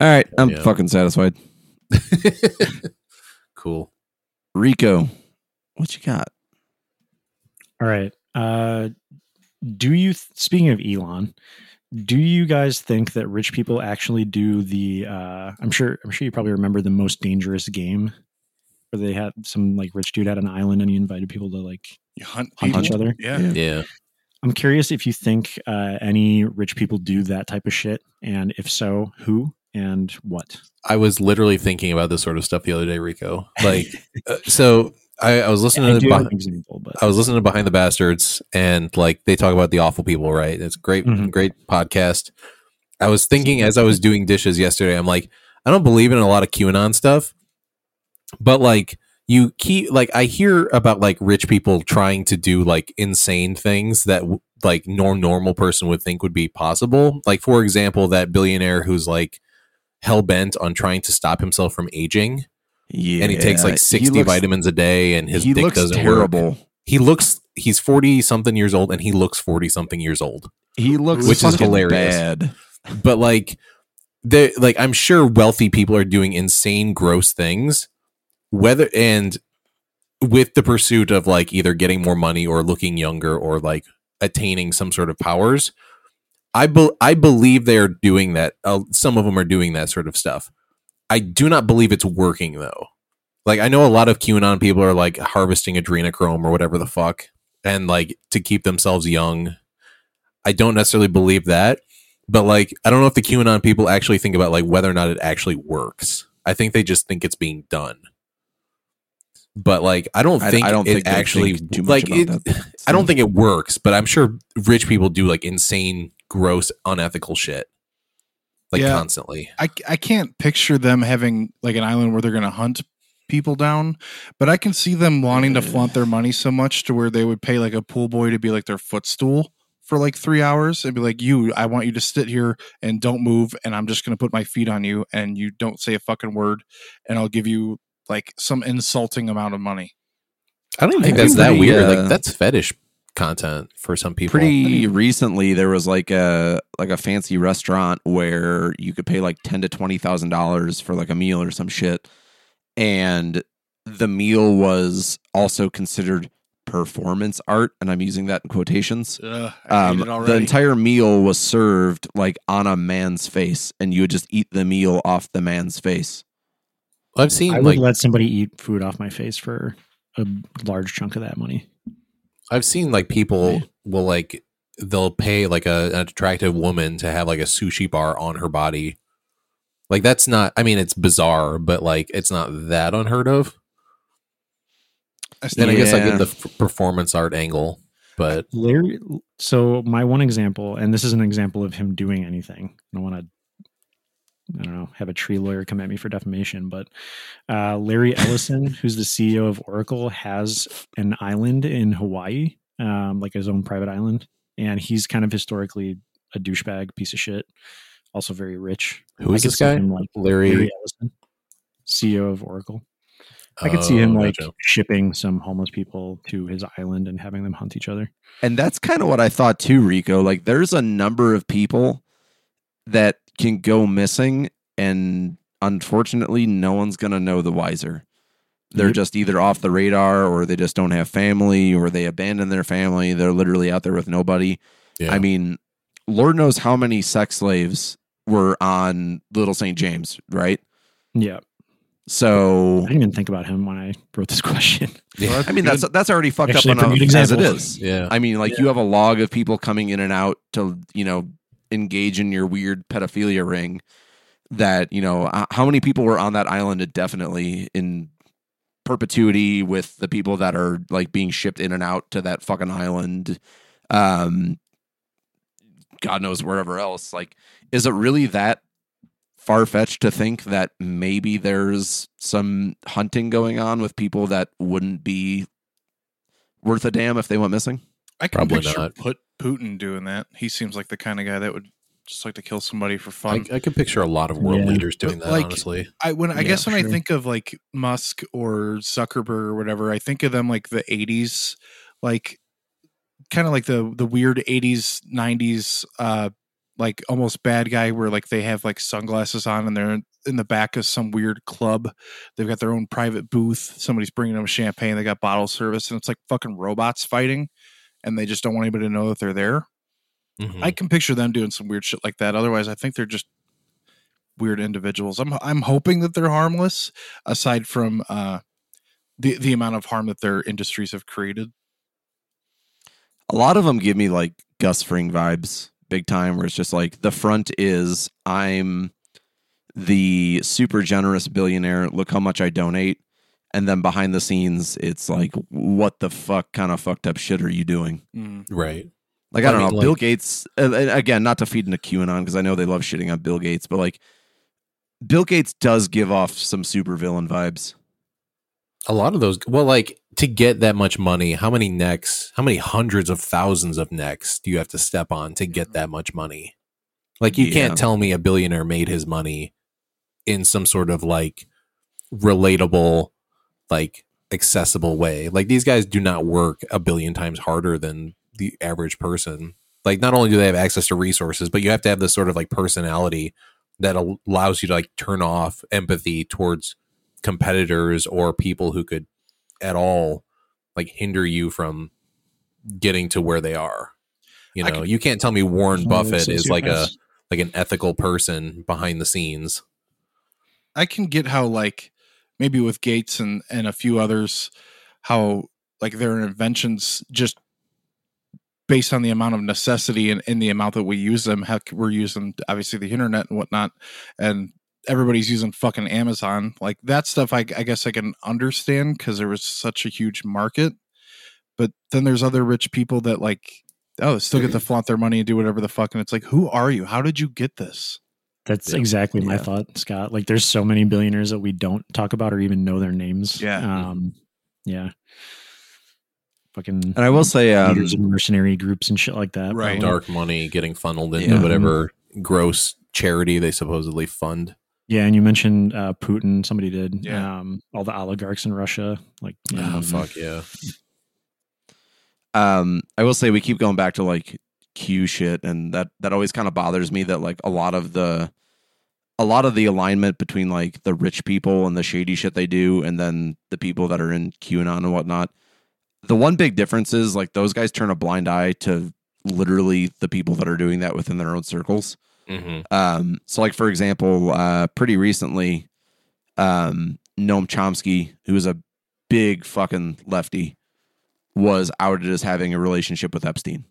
All right, I'm Yeah. fucking satisfied. [LAUGHS] cool. Rico, what you got? All right. Uh, do you, speaking of Elon, do you guys think that rich people actually do the, uh, I'm sure, I'm sure you probably remember the most dangerous game where they had some like rich dude at an island and he invited people to like you hunt, hunt each other. Yeah. Yeah. I'm curious if you think uh, any rich people do that type of shit, and if so, who and what? I was literally thinking about this sort of stuff the other day, Rico. Like, [LAUGHS] uh, so I, I was listening I to do the, have Beh- an example, but I was listening to Behind the Bastards, and like they talk about the awful people, right? It's a great, Mhm. great podcast. I was thinking as I was doing dishes yesterday, I'm like, I don't believe in a lot of QAnon stuff, but like you keep like I hear about like rich people trying to do like insane things that like no normal person would think would be possible. Like for example, that billionaire who's like hell bent on trying to stop himself from aging, Yeah, and he takes like sixty looks- vitamins a day, and his he dick looks doesn't work terrible. he looks he's 40 something years old and he looks 40 something years old He looks Which is hilarious. Bad. but like they like i'm sure wealthy people are doing insane gross things whether and with the pursuit of like either getting more money or looking younger or like attaining some sort of powers i be- i believe they're doing that uh, some of them are doing that sort of stuff. I do not believe it's working though. Like i know a lot of qanon people are like harvesting adrenochrome or whatever the fuck and like to keep themselves young. I don't necessarily believe that but like i don't know if the qanon people actually think about like whether or not it actually works. I think they just think it's being done but like i don't think I don't it think actually think too much like about it, that. i don't think it works but i'm sure rich people do like insane gross unethical shit like Yeah. constantly I, I can't picture them having like an island where they're going to hunt people down, but I can see them wanting to flaunt their money so much to where they would pay like a pool boy to be like their footstool for like three hours and be like, you, I want you to sit here and don't move. And I'm just going to put my feet on you and you don't say a fucking word. And I'll give you like some insulting amount of money. i don't I think that's think that weird uh, like that's fetish content for some people Pretty recently, there was like a like a fancy restaurant where you could pay like ten to twenty thousand dollars for like a meal or some shit, and the meal was also considered performance art, and I'm using that in quotations. Ugh, Um, the entire meal was served like on a man's face, and you would just eat the meal off the man's face. I've seen I like would let somebody eat food off my face for a large chunk of that money. I've seen like people will like they'll pay like a, an attractive woman to have like a sushi bar on her body. Like that's not I mean it's bizarre, but like it's not that unheard of. Then I guess I get the f- performance art angle, but Larry, so my one example, and this is an example of him doing anything. I don't want to, I don't know, have a tree lawyer come at me for defamation, but uh, Larry Ellison, [LAUGHS] who's the CEO of Oracle, has an island in Hawaii, um, like his own private island, and he's kind of historically a douchebag piece of shit. Also very rich. who is this guy? him, like Larry Larry Ellison. CEO of Oracle. I could see him Oh, like gotcha. shipping some homeless people to his island and having them hunt each other. And that's kind of what I thought too, Rico. Like there's a number of people that can go missing and unfortunately no one's going to know the wiser. They're Yep. just either off the radar or they just don't have family or they abandon their family. They're literally out there with nobody. Yeah. I mean, Lord knows how many sex slaves were on Little St. James, right? Yeah, So I didn't even think about him when I wrote this [LAUGHS] question. yeah. I mean that's that's already fucked Actually, up a pretty enough as it is. yeah. I mean, like you have a log of people coming in and out to, you know, engage in your weird pedophilia ring. That you know, how many people were on that island indefinitely in perpetuity with the people that are like being shipped in and out to that fucking island. Um, God knows wherever else. Like, is it really that far fetched to think that maybe there's some hunting going on with people that wouldn't be worth a damn if they went missing? I can Probably picture not. put Putin doing that. He seems like the kind of guy that would just like to kill somebody for fun. I, I could picture a lot of world Yeah. leaders doing But, that. like, honestly, I when I Yeah, guess when I think of like Musk or Zuckerberg or whatever, I think of them like the '80s, like kind of like the the weird '80s '90s, uh, like almost bad guy where like they have like sunglasses on and they're in the back of some weird club. They've got their own private booth. Somebody's bringing them champagne. They got bottle service, and it's like fucking robots fighting, and they just don't want anybody to know that they're there. Mhm. I can picture them doing some weird shit like that. Otherwise, I think they're just weird individuals. I'm I'm hoping that they're harmless, aside from uh, the the amount of harm that their industries have created. a lot of them give me like Gus Fring vibes, big time, where it's just like the front is I'm the super generous billionaire. Look how much I donate. And then behind the scenes, it's like, what the fuck kind of fucked up shit are you doing? Mm. right. Like, I I don't mean, know. like- Bill Gates, and again, not to feed into QAnon because I know they love shitting on Bill Gates, but like, Bill Gates does give off some super villain vibes. A lot of those. Well, like to get that much money, how many necks? How many hundreds of thousands of necks do you have to step on to get that much money? Like you Yeah. can't tell me a billionaire made his money in some sort of like relatable, like accessible way. Like these guys do not work a billion times harder than the average person. Like not only do they have access to resources, but you have to have this sort of like personality that al- allows you to like turn off empathy towards competitors or people who could at all like hinder you from getting to where they are. You know, could- you can't tell me Warren Buffett is like a like an ethical person behind the scenes. I can get how like maybe with Gates and and a few others, how like their inventions just based on the amount of necessity and, and the amount that we use them. Heck, we're using obviously the internet and whatnot, and everybody's using fucking Amazon. Like that stuff, I, I guess I can understand because there was such a huge market. But then there's other rich people that like, oh, they still get to flaunt their money and do whatever the fuck. And it's like, who are you? How did you get this? That's Yeah. exactly my Yeah. thought, Scott. Like, there's so many billionaires that we don't talk about or even know their names. Yeah. Um, yeah. Fucking And I will say, um, mercenary groups and shit like that. Right. probably. Dark money getting funneled into Yeah. whatever gross charity they supposedly fund. Yeah, and you mentioned uh, Putin. Somebody did. Yeah. Um, all the oligarchs in Russia. Like, yeah, Oh fuck yeah. um i will say we keep going back to like q shit and that that always kind of bothers me that like a lot of the a lot of the alignment between like the rich people and the shady shit they do and then the people that are in qanon and whatnot. The one big difference is like those guys turn a blind eye to literally the people that are doing that within their own circles. Hmm um, so like for example, uh, pretty recently, um, Noam Chomsky, who is a big fucking lefty, was outed as having a relationship with Epstein.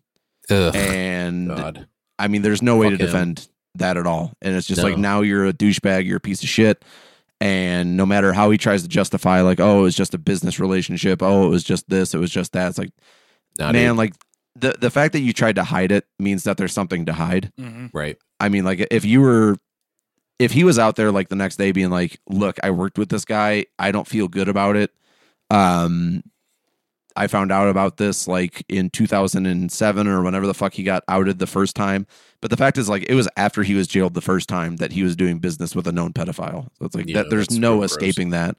Ugh, And God. I mean, there's no way Fuck to him. defend that at all. And it's just like now you're a douchebag, you're a piece of shit. And no matter how he tries to justify, like, oh, it was just a business relationship. Oh, it was just this. It was just that. It's like, Nah, man, dude. like the the fact that you tried to hide it means that there's something to hide. right. I mean, like if you were, if he was out there like the next day being like, "Look, I worked with this guy. I don't feel good about it." Um, I found out about this like in 2007 or whenever the fuck he got outed the first time. But the fact is, like, it was after he was jailed the first time that he was doing business with a known pedophile. So it's like Yeah, that. There's no real gross. escaping that.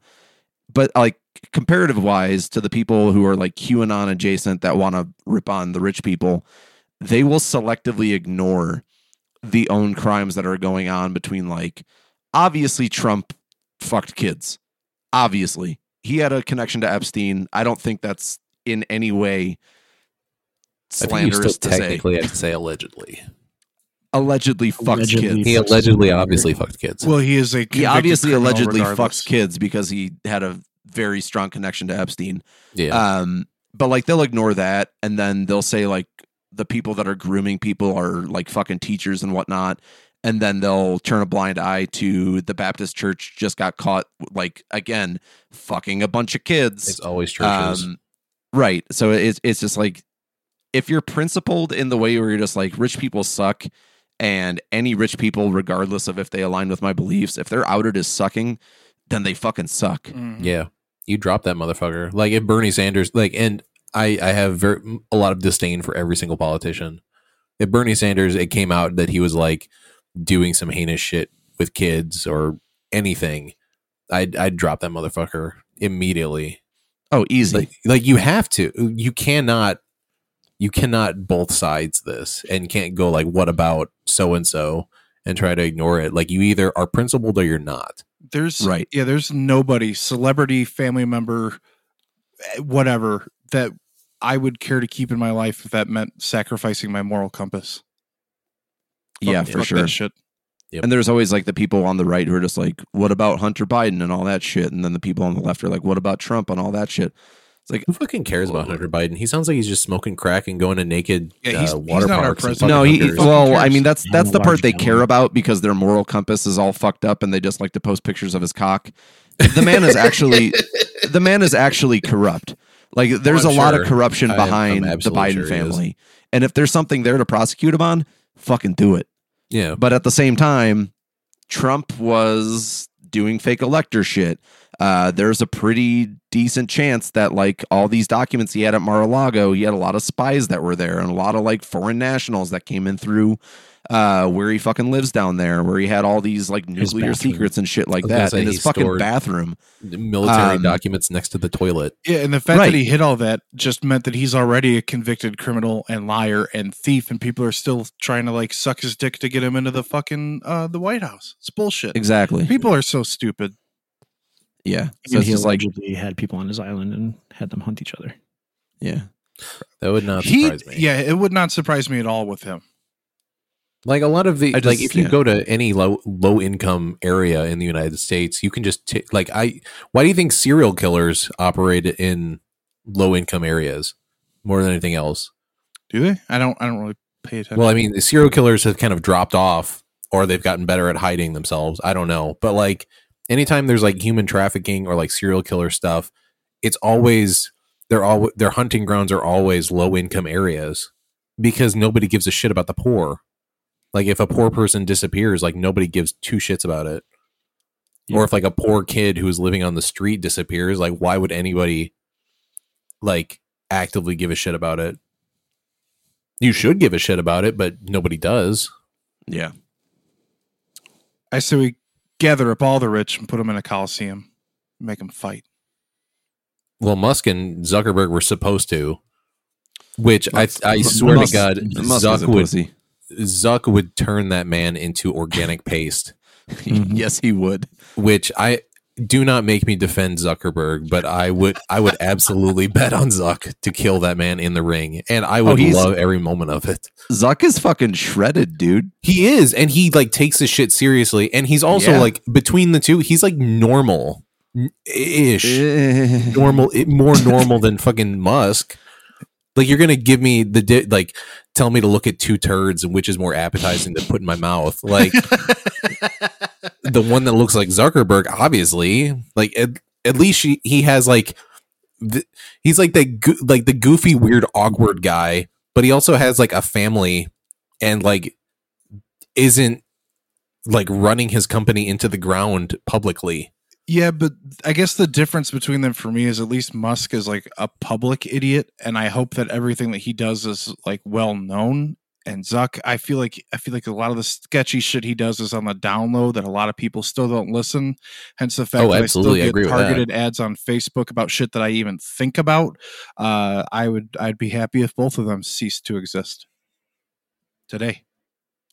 But like comparative wise to the people who are like QAnon adjacent that want to rip on the rich people, they will selectively ignore the own crimes that are going on between like obviously Trump fucked kids. Obviously. He had a connection to Epstein. I don't think that's in any way I think still slanderous to say. technically have to say allegedly. Allegedly fucks Allegedly kids. He allegedly, obviously fucked kids. Well, he is a he obviously allegedly regardless. fucks kids because he had a very strong connection to Epstein. yeah, Um, but like they'll ignore that and then they'll say like the people that are grooming people are like fucking teachers and whatnot. And then they'll turn a blind eye to the Baptist church just got caught like again fucking a bunch of kids. it's always churches. Um, right. So it's it's just like if you're principled in the way where you're just like rich people suck, and any rich people, regardless of if they align with my beliefs, if they're outed as sucking, then they fucking suck. Mhm. Yeah, you drop that motherfucker. Like if Bernie Sanders, like, and I, I have very a lot of disdain for every single politician. If Bernie Sanders, it came out that he was like doing some heinous shit with kids or anything, I'd I'd drop that motherfucker immediately. Oh, easy. Like, like you have to. You cannot. You cannot both sides this, and can't go like, "What about so and so?" and try to ignore it. Like you either are principled or you're not. There's Right. Yeah, there's nobody, celebrity, family member, eh, whatever, that I would care to keep in my life if that meant sacrificing my moral compass. Fuck- yeah, fuck for that sure. Shit. And there's always like the people on the right who are just like, "What about Hunter Biden and all that shit?" And then the people on the left are like, "What about Trump and all that shit?" It's like, Who fucking cares about Hunter Biden? He sounds like he's just smoking crack and going to naked Yeah, he's- uh, he's water not our parks. no, he. Well, I mean, that's that's the part they care about because their moral compass is all fucked up, and they just like to post pictures of his cock. The man is actually, [LAUGHS] the man is actually corrupt. Like, there's I'm a lot of corruption behind the Biden sure family, and if there's something there to prosecute him on, fucking do it. Yeah, But at the same time, Trump was doing fake elector shit. Uh, there's a pretty decent chance that like all these documents he had at Mar-a-Lago, he had a lot of spies that were there and a lot of like foreign nationals that came in through uh, where he fucking lives down there, where he had all these like nuclear secrets and shit like I was gonna that in his fucking bathroom. military um, documents next to the toilet. Yeah, and the fact Right. that he hid all that just meant that he's already a convicted criminal and liar and thief, and people are still trying to like suck his dick to get him into the fucking uh, the White House. It's bullshit. Exactly. People are so stupid. Yeah. So he just like allegedly had people on his island and had them hunt each other. yeah. That would not He, surprise me. yeah, it would not surprise me at all with him. Like a lot of the just- like if you yeah. go to any low low income area in the United States, you can just t- like I why do you think serial killers operate in low income areas more than anything else? Do they? I don't. I don't really pay attention. Well, I mean, the serial killers have kind of dropped off or they've gotten better at hiding themselves. I don't know. But like anytime there's like human trafficking or like serial killer stuff, it's always they're all their hunting grounds are always low income areas because nobody gives a shit about the poor. Like if a poor mm-hmm. person disappears, like nobody gives two shits about it. Or if like a poor kid who's living on the street disappears, like why would anybody like actively give a shit about it? You should give a shit about it, but nobody does. Yeah. I say we gather up all the rich and put them in a coliseum, make them fight. Well, Musk and Zuckerberg were supposed to, which I Musk- I Musk- swear Musk- to God, Musk is Zuck a would. Zuck would turn that man into organic [LAUGHS] paste. [LAUGHS] yes, he would. Which I do not make me defend Zuckerberg, but I would I would absolutely bet on Zuck to kill that man in the ring, and I would Oh, love every moment of it. Zuck is fucking shredded, dude. He is, and he like takes his shit seriously, and he's also Yeah. like between the two, he's like normal ish. Eh. normal more normal than fucking Musk. Like you're gonna give me the di- like tell me to look at two turds and which is more appetizing to put in my mouth. Like [LAUGHS] the one that looks like Zuckerberg, obviously. Like at, at least she, he has like the, he's like the go- like the goofy, weird, awkward guy, but he also has like a family and like isn't like running his company into the ground publicly. Yeah, but I guess the difference between them for me is at least Musk is like a public idiot, and I hope that everything that he does is like well known. And Zuck, I feel like I feel like a lot of the sketchy shit he does is on the download that a lot of people still don't listen. Hence the fact Oh, that absolutely. I I still with get that. targeted ads on Facebook about shit that I even think about. Uh, I would I'd be happy if both of them ceased to exist today.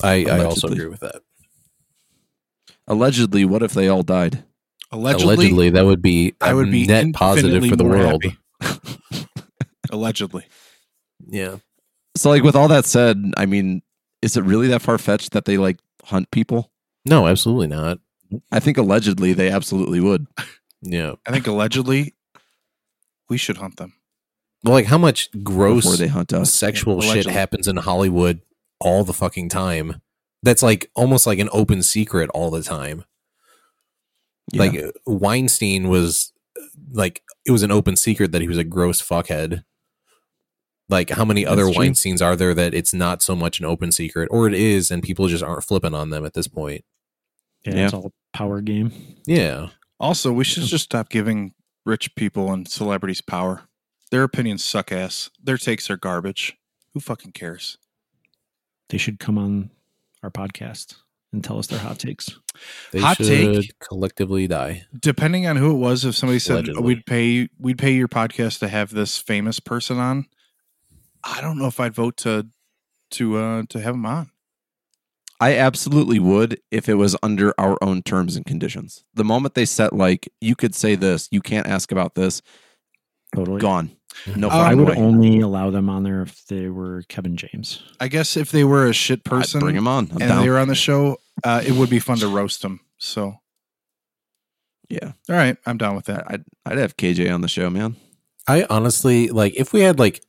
I, I also agree with that. Allegedly, what if they all died? Allegedly, Allegedly, that would be I a would be net positive for the world. [LAUGHS] Allegedly. Yeah. So, like, with all that said, I mean, is it really that far fetched that they like hunt people? No, absolutely not. I think allegedly they absolutely would. Yeah. I think allegedly we should hunt them. Well, like how much gross before they hunt us. sexual Yeah, shit happens in Hollywood all the fucking time. That's like almost like an open secret all the time. Yeah. Like Weinstein was like it was an open secret that he was a gross fuckhead. Like how many other That's true. Weinsteins are there that it's not so much an open secret or it is and people just aren't flipping on them at this point. Yeah, Yeah. it's all a power game. Yeah. Also, we should just stop giving rich people and celebrities power. Their opinions suck ass. Their takes are garbage. Who fucking cares? They should come on our podcast and tell us their hot takes. They Hot should take. collectively die. Depending on who it was, if somebody said Allegedly. we'd pay we'd pay your podcast to have this famous person on, I don't know if I'd vote to to uh to have him on. I absolutely would if it was under our own terms and conditions. The moment they set like you could say this, you can't ask about this, Totally. gone. No Um, I would way. only allow them on there if they were Kevin James. I guess if they were a shit I'd person bring him on. I'm and down. they were on the show, uh, it would be fun to roast them. So, yeah, all right, I'm down with that. I'd I'd have KJ on the show, man. I honestly like if we had like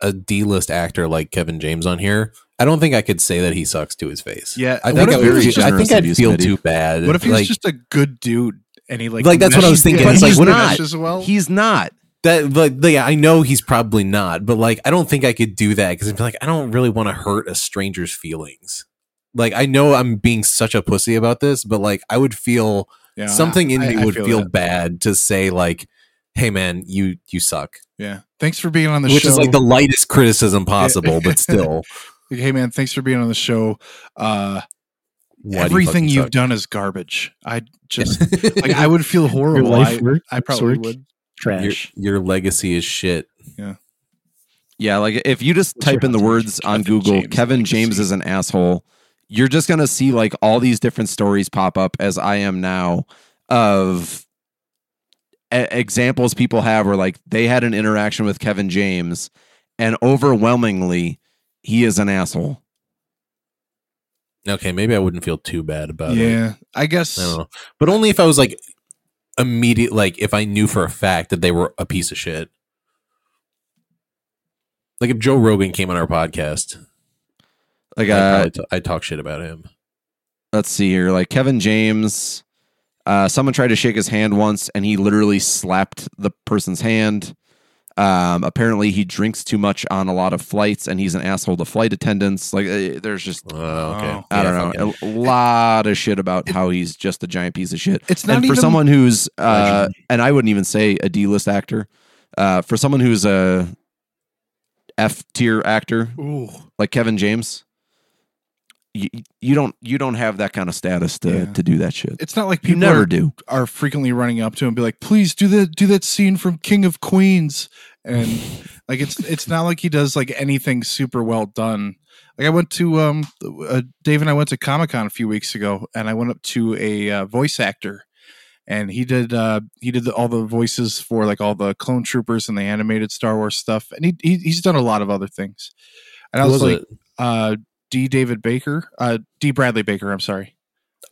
a D list actor like Kevin James on here, I don't think I could say that he sucks to his face. Yeah, I think I would. feel- I think I'd feel too bad. What if he's like, just a good dude and he like Like, that's what I was thinking. yeah, It's he like, just not. meshes well. He's not. that? Like, yeah, I know he's probably not, but like, I don't think I could do that because I'm like, I don't really want to hurt a stranger's feelings. Like, I know I'm being such a pussy about this, but like, I would feel Yeah, something in I- me I would feel, that. bad to say like, "Hey, man, you you suck," Yeah. Thanks for being on the which show. Which is like the lightest criticism possible, but still, Like, [LAUGHS] hey man, thanks for being on the show. Uh, why you everything fucking you've suck? done is garbage. I [LAUGHS] just like I would feel Your horrible. life I, I probably work, would. trash. your, your legacy is shit. Yeah, Yeah, like if you just What's type in the words on Kevin Google, James Kevin. James is an asshole, you're just gonna see like all these different stories pop up as I am now of e- examples people have where like they had an interaction with Kevin James and overwhelmingly he is an asshole. Okay, maybe I wouldn't feel too bad about it. Yeah, I guess. I don't know, but only if I was like immediate, like if I knew for a fact that they were a piece of shit. Like if Joe Rogan came on our podcast, Like I'd, uh probably talk shit about him. let's see here, like Kevin James uh someone tried to shake his hand once and he literally slapped the person's hand. Um, apparently he drinks too much on a lot of flights and he's an asshole to flight attendants. Like uh, there's just Oh, okay. Oh. I Yeah, don't fuck know him. a lot of shit about how he's just a giant piece of shit. It's not and for someone who's uh, and I wouldn't even say a D list actor. Uh, for someone who's a F tier actor Ooh, like Kevin James, you, you don't you don't have that kind of status to Yeah. to do that shit. it's not like You people never are, do. are frequently running up to him and be like, "Please do that, do that scene from King of Queens," and [LAUGHS] like it's it's not like he does like anything super well done. Like I went to um, uh, Dave and I went to Comic Con a few weeks ago, and I went up to a uh, voice actor, and he did uh he did the, all the voices for like all the clone troopers and the animated Star Wars stuff, and he, he he's done a lot of other things. And I was, was like, it? uh, D. David Baker, uh, D. Bradley Baker. I'm sorry.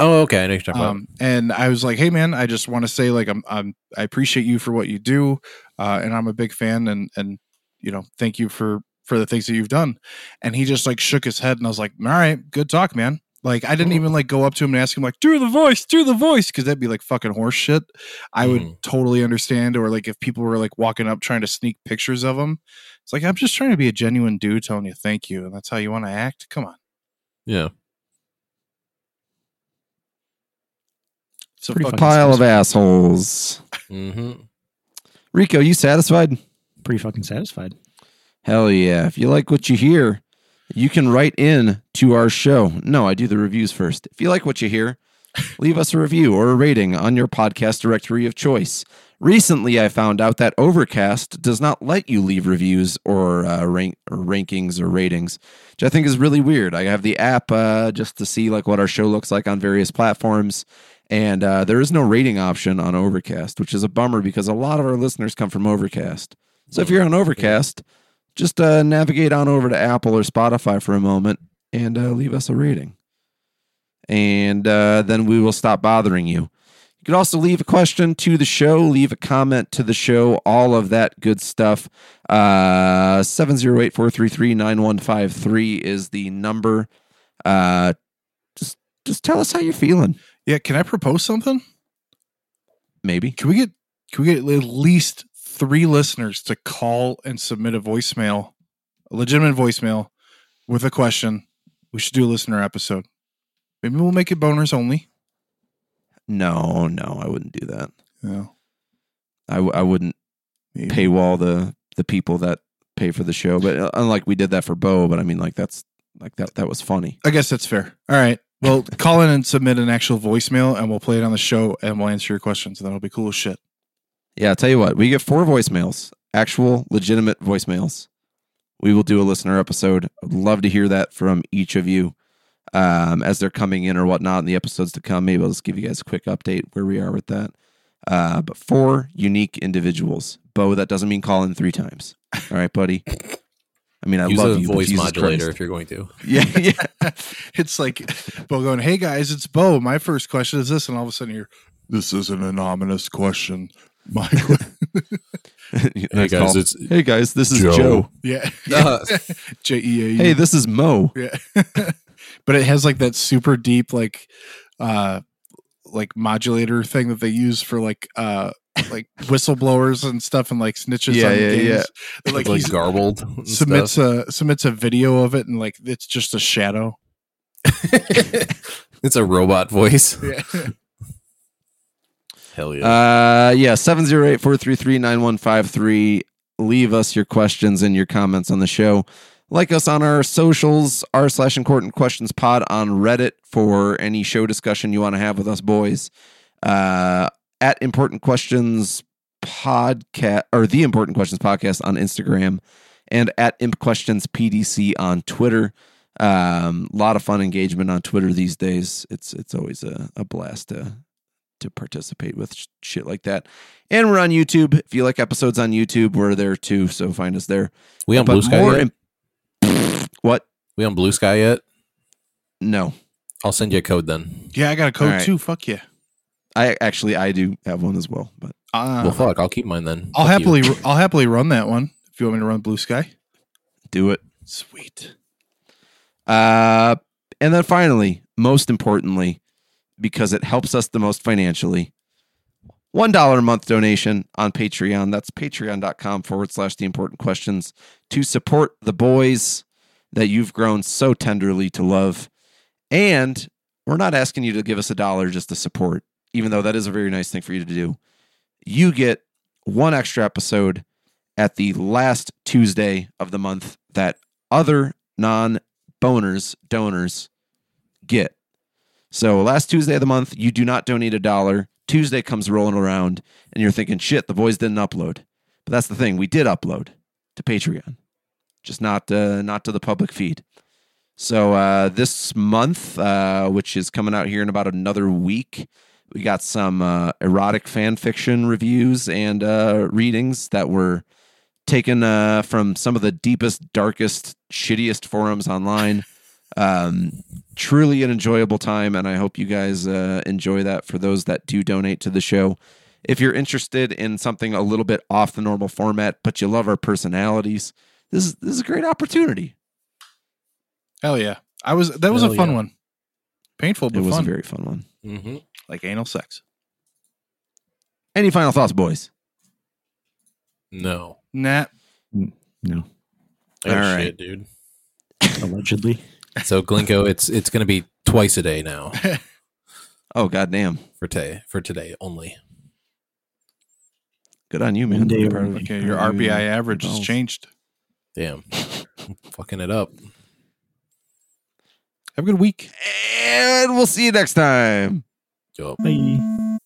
Oh, okay. I know you're talking Um, and I was like, "Hey, man, I just want to say, like, I'm, I'm, I appreciate you for what you do, uh, and I'm a big fan, and and you know, thank you for for the things that you've done." And he just like shook his head, and I was like, "All right, good talk, man." Like, I didn't even like go up to him and ask him like, "Do the voice, do the voice," because that'd be like fucking horse shit. I would Mhm. totally understand, or like if people were like walking up trying to sneak pictures of him, it's like I'm just trying to be a genuine dude, telling you thank you, and that's how you want to act. Come on. about. Yeah. So Pretty fucking Pile of satisfied. assholes. hmm Rico, you satisfied? Pretty fucking satisfied. Hell yeah. If you like what you hear, you can write in to our show. No, I do the reviews first. If you like what you hear, leave us a review or a rating on your podcast directory of choice. Recently, I found out that Overcast does not let you leave reviews or, uh, rank, or rankings or ratings, which I think is really weird. I have the app uh, just to see like what our show looks like on various platforms, and uh, there is no rating option on Overcast, which is a bummer because a lot of our listeners come from Overcast. So if you're on Overcast, just uh, navigate on over to Apple or Spotify for a moment and uh, leave us a rating. And uh, then we will stop bothering you. You can also leave a question to the show, leave a comment to the show, all of that good stuff. Uh, 708 433 9153 is the number. Uh, just, just tell us how you're feeling. Yeah, can I propose something? Maybe. Can we get can we get at least three listeners to call and submit a voicemail, a legitimate voicemail with a question? We should do a listener episode. Maybe we'll make it boners only. No, no, I wouldn't do that. Yeah. I, w- I wouldn't maybe. paywall the the people that pay for the show. But uh, unlike we did that for Beau, but I mean, like that's like that that was funny. I guess that's fair. All right. Well, [LAUGHS] call in and submit an actual voicemail, and we'll play it on the show, and we'll answer your questions. And that'll be cool as shit. Yeah, I'll tell you what, we get four voicemails, actual legitimate voicemails. We will do a listener episode. I'd love to hear that from each of you um, as they're coming in or whatnot in the episodes to come. Maybe I'll just give you guys a quick update where we are with that. Uh, but four unique individuals. Beau, that doesn't mean call in three times. All right, buddy. I mean, I Use love a you. voice Jesus modulator Christ. if you're going to. [LAUGHS] Yeah, yeah. [LAUGHS] it's like Beau going, "Hey guys, it's Beau. My first question is this," and all of a sudden you're, "This is an anonymous question." My que- [LAUGHS] Hey guys, call. it's hey guys, this is Joe. Joe. yeah, Uh, J E A. U. Hey, this is Mo. Yeah. But it has like that super deep like uh like modulator thing that they use for like uh like whistleblowers and stuff and like snitches Yeah, on yeah, games. yeah. They're like, Like, he's garbled. submits stuff. a submits a video of it and like it's just a shadow. [LAUGHS] it's a robot voice. [LAUGHS] Yeah. [LAUGHS] Hell yeah. Uh, yeah, 708-433-9153. Leave us your questions and your comments on the show. Like us on our socials, r slash important questions pod on Reddit for any show discussion you want to have with us boys. Uh, at important questions podcast or the important questions podcast on Instagram and at imp questions pdc on Twitter. Um, a lot of fun engagement on Twitter these days. It's it's always a, a blast to to participate with sh- shit like that. And we're on YouTube. If you like episodes on YouTube, we're there too. So find us there. we on But Bluesky more yet? Im- what? we on Bluesky yet? No, I'll send you a code then. Yeah, I got a code All right. too. Fuck yeah. I actually I do have one as well. But Uh, well, fuck, I'll keep mine then. I'll Fuck you. happily I'll happily run that one if you want me to run Bluesky. do it. Sweet. Uh, and then finally, most importantly, because it helps us the most financially, one dollar a month donation on Patreon. That's patreon.com forward slash the important questions to support the boys that you've grown so tenderly to love. And we're not asking you to give us a dollar just to support, even though that is a very nice thing for you to do. You get one extra episode at the last Tuesday of the month that other non boners, donors get. So last Tuesday of the month, you do not donate a dollar. Tuesday comes rolling around and you're thinking, shit, the boys didn't upload. But that's the thing, we did upload to Patreon, just not uh, not to the public feed. So uh, this month, uh, which is coming out here in about another week, we got some uh, erotic fan fiction reviews and uh, readings that were taken uh, from some of the deepest, darkest, shittiest forums online. Um, truly an enjoyable time, and I hope you guys uh, enjoy that for those that do donate to the show. If you're interested in something a little bit off the normal format, but you love our personalities, this is this is a great opportunity. Hell yeah. I was that was Hell a fun yeah. one. Painful but It was fun. a very fun one. Mm-hmm. like anal sex. Any final thoughts, boys? No. Nah. No, Oh, All right. shit, dude. [LAUGHS] allegedly. So Glinko, it's it's gonna be twice a day now. [LAUGHS] Oh goddamn! for today. For today only. Good on you, man. Day I'm proud of- only. Okay, your proud of you. RBI average has Balls. changed. Damn, [LAUGHS] fucking it up. Have a good week. And we'll see you next time. Yup. Bye.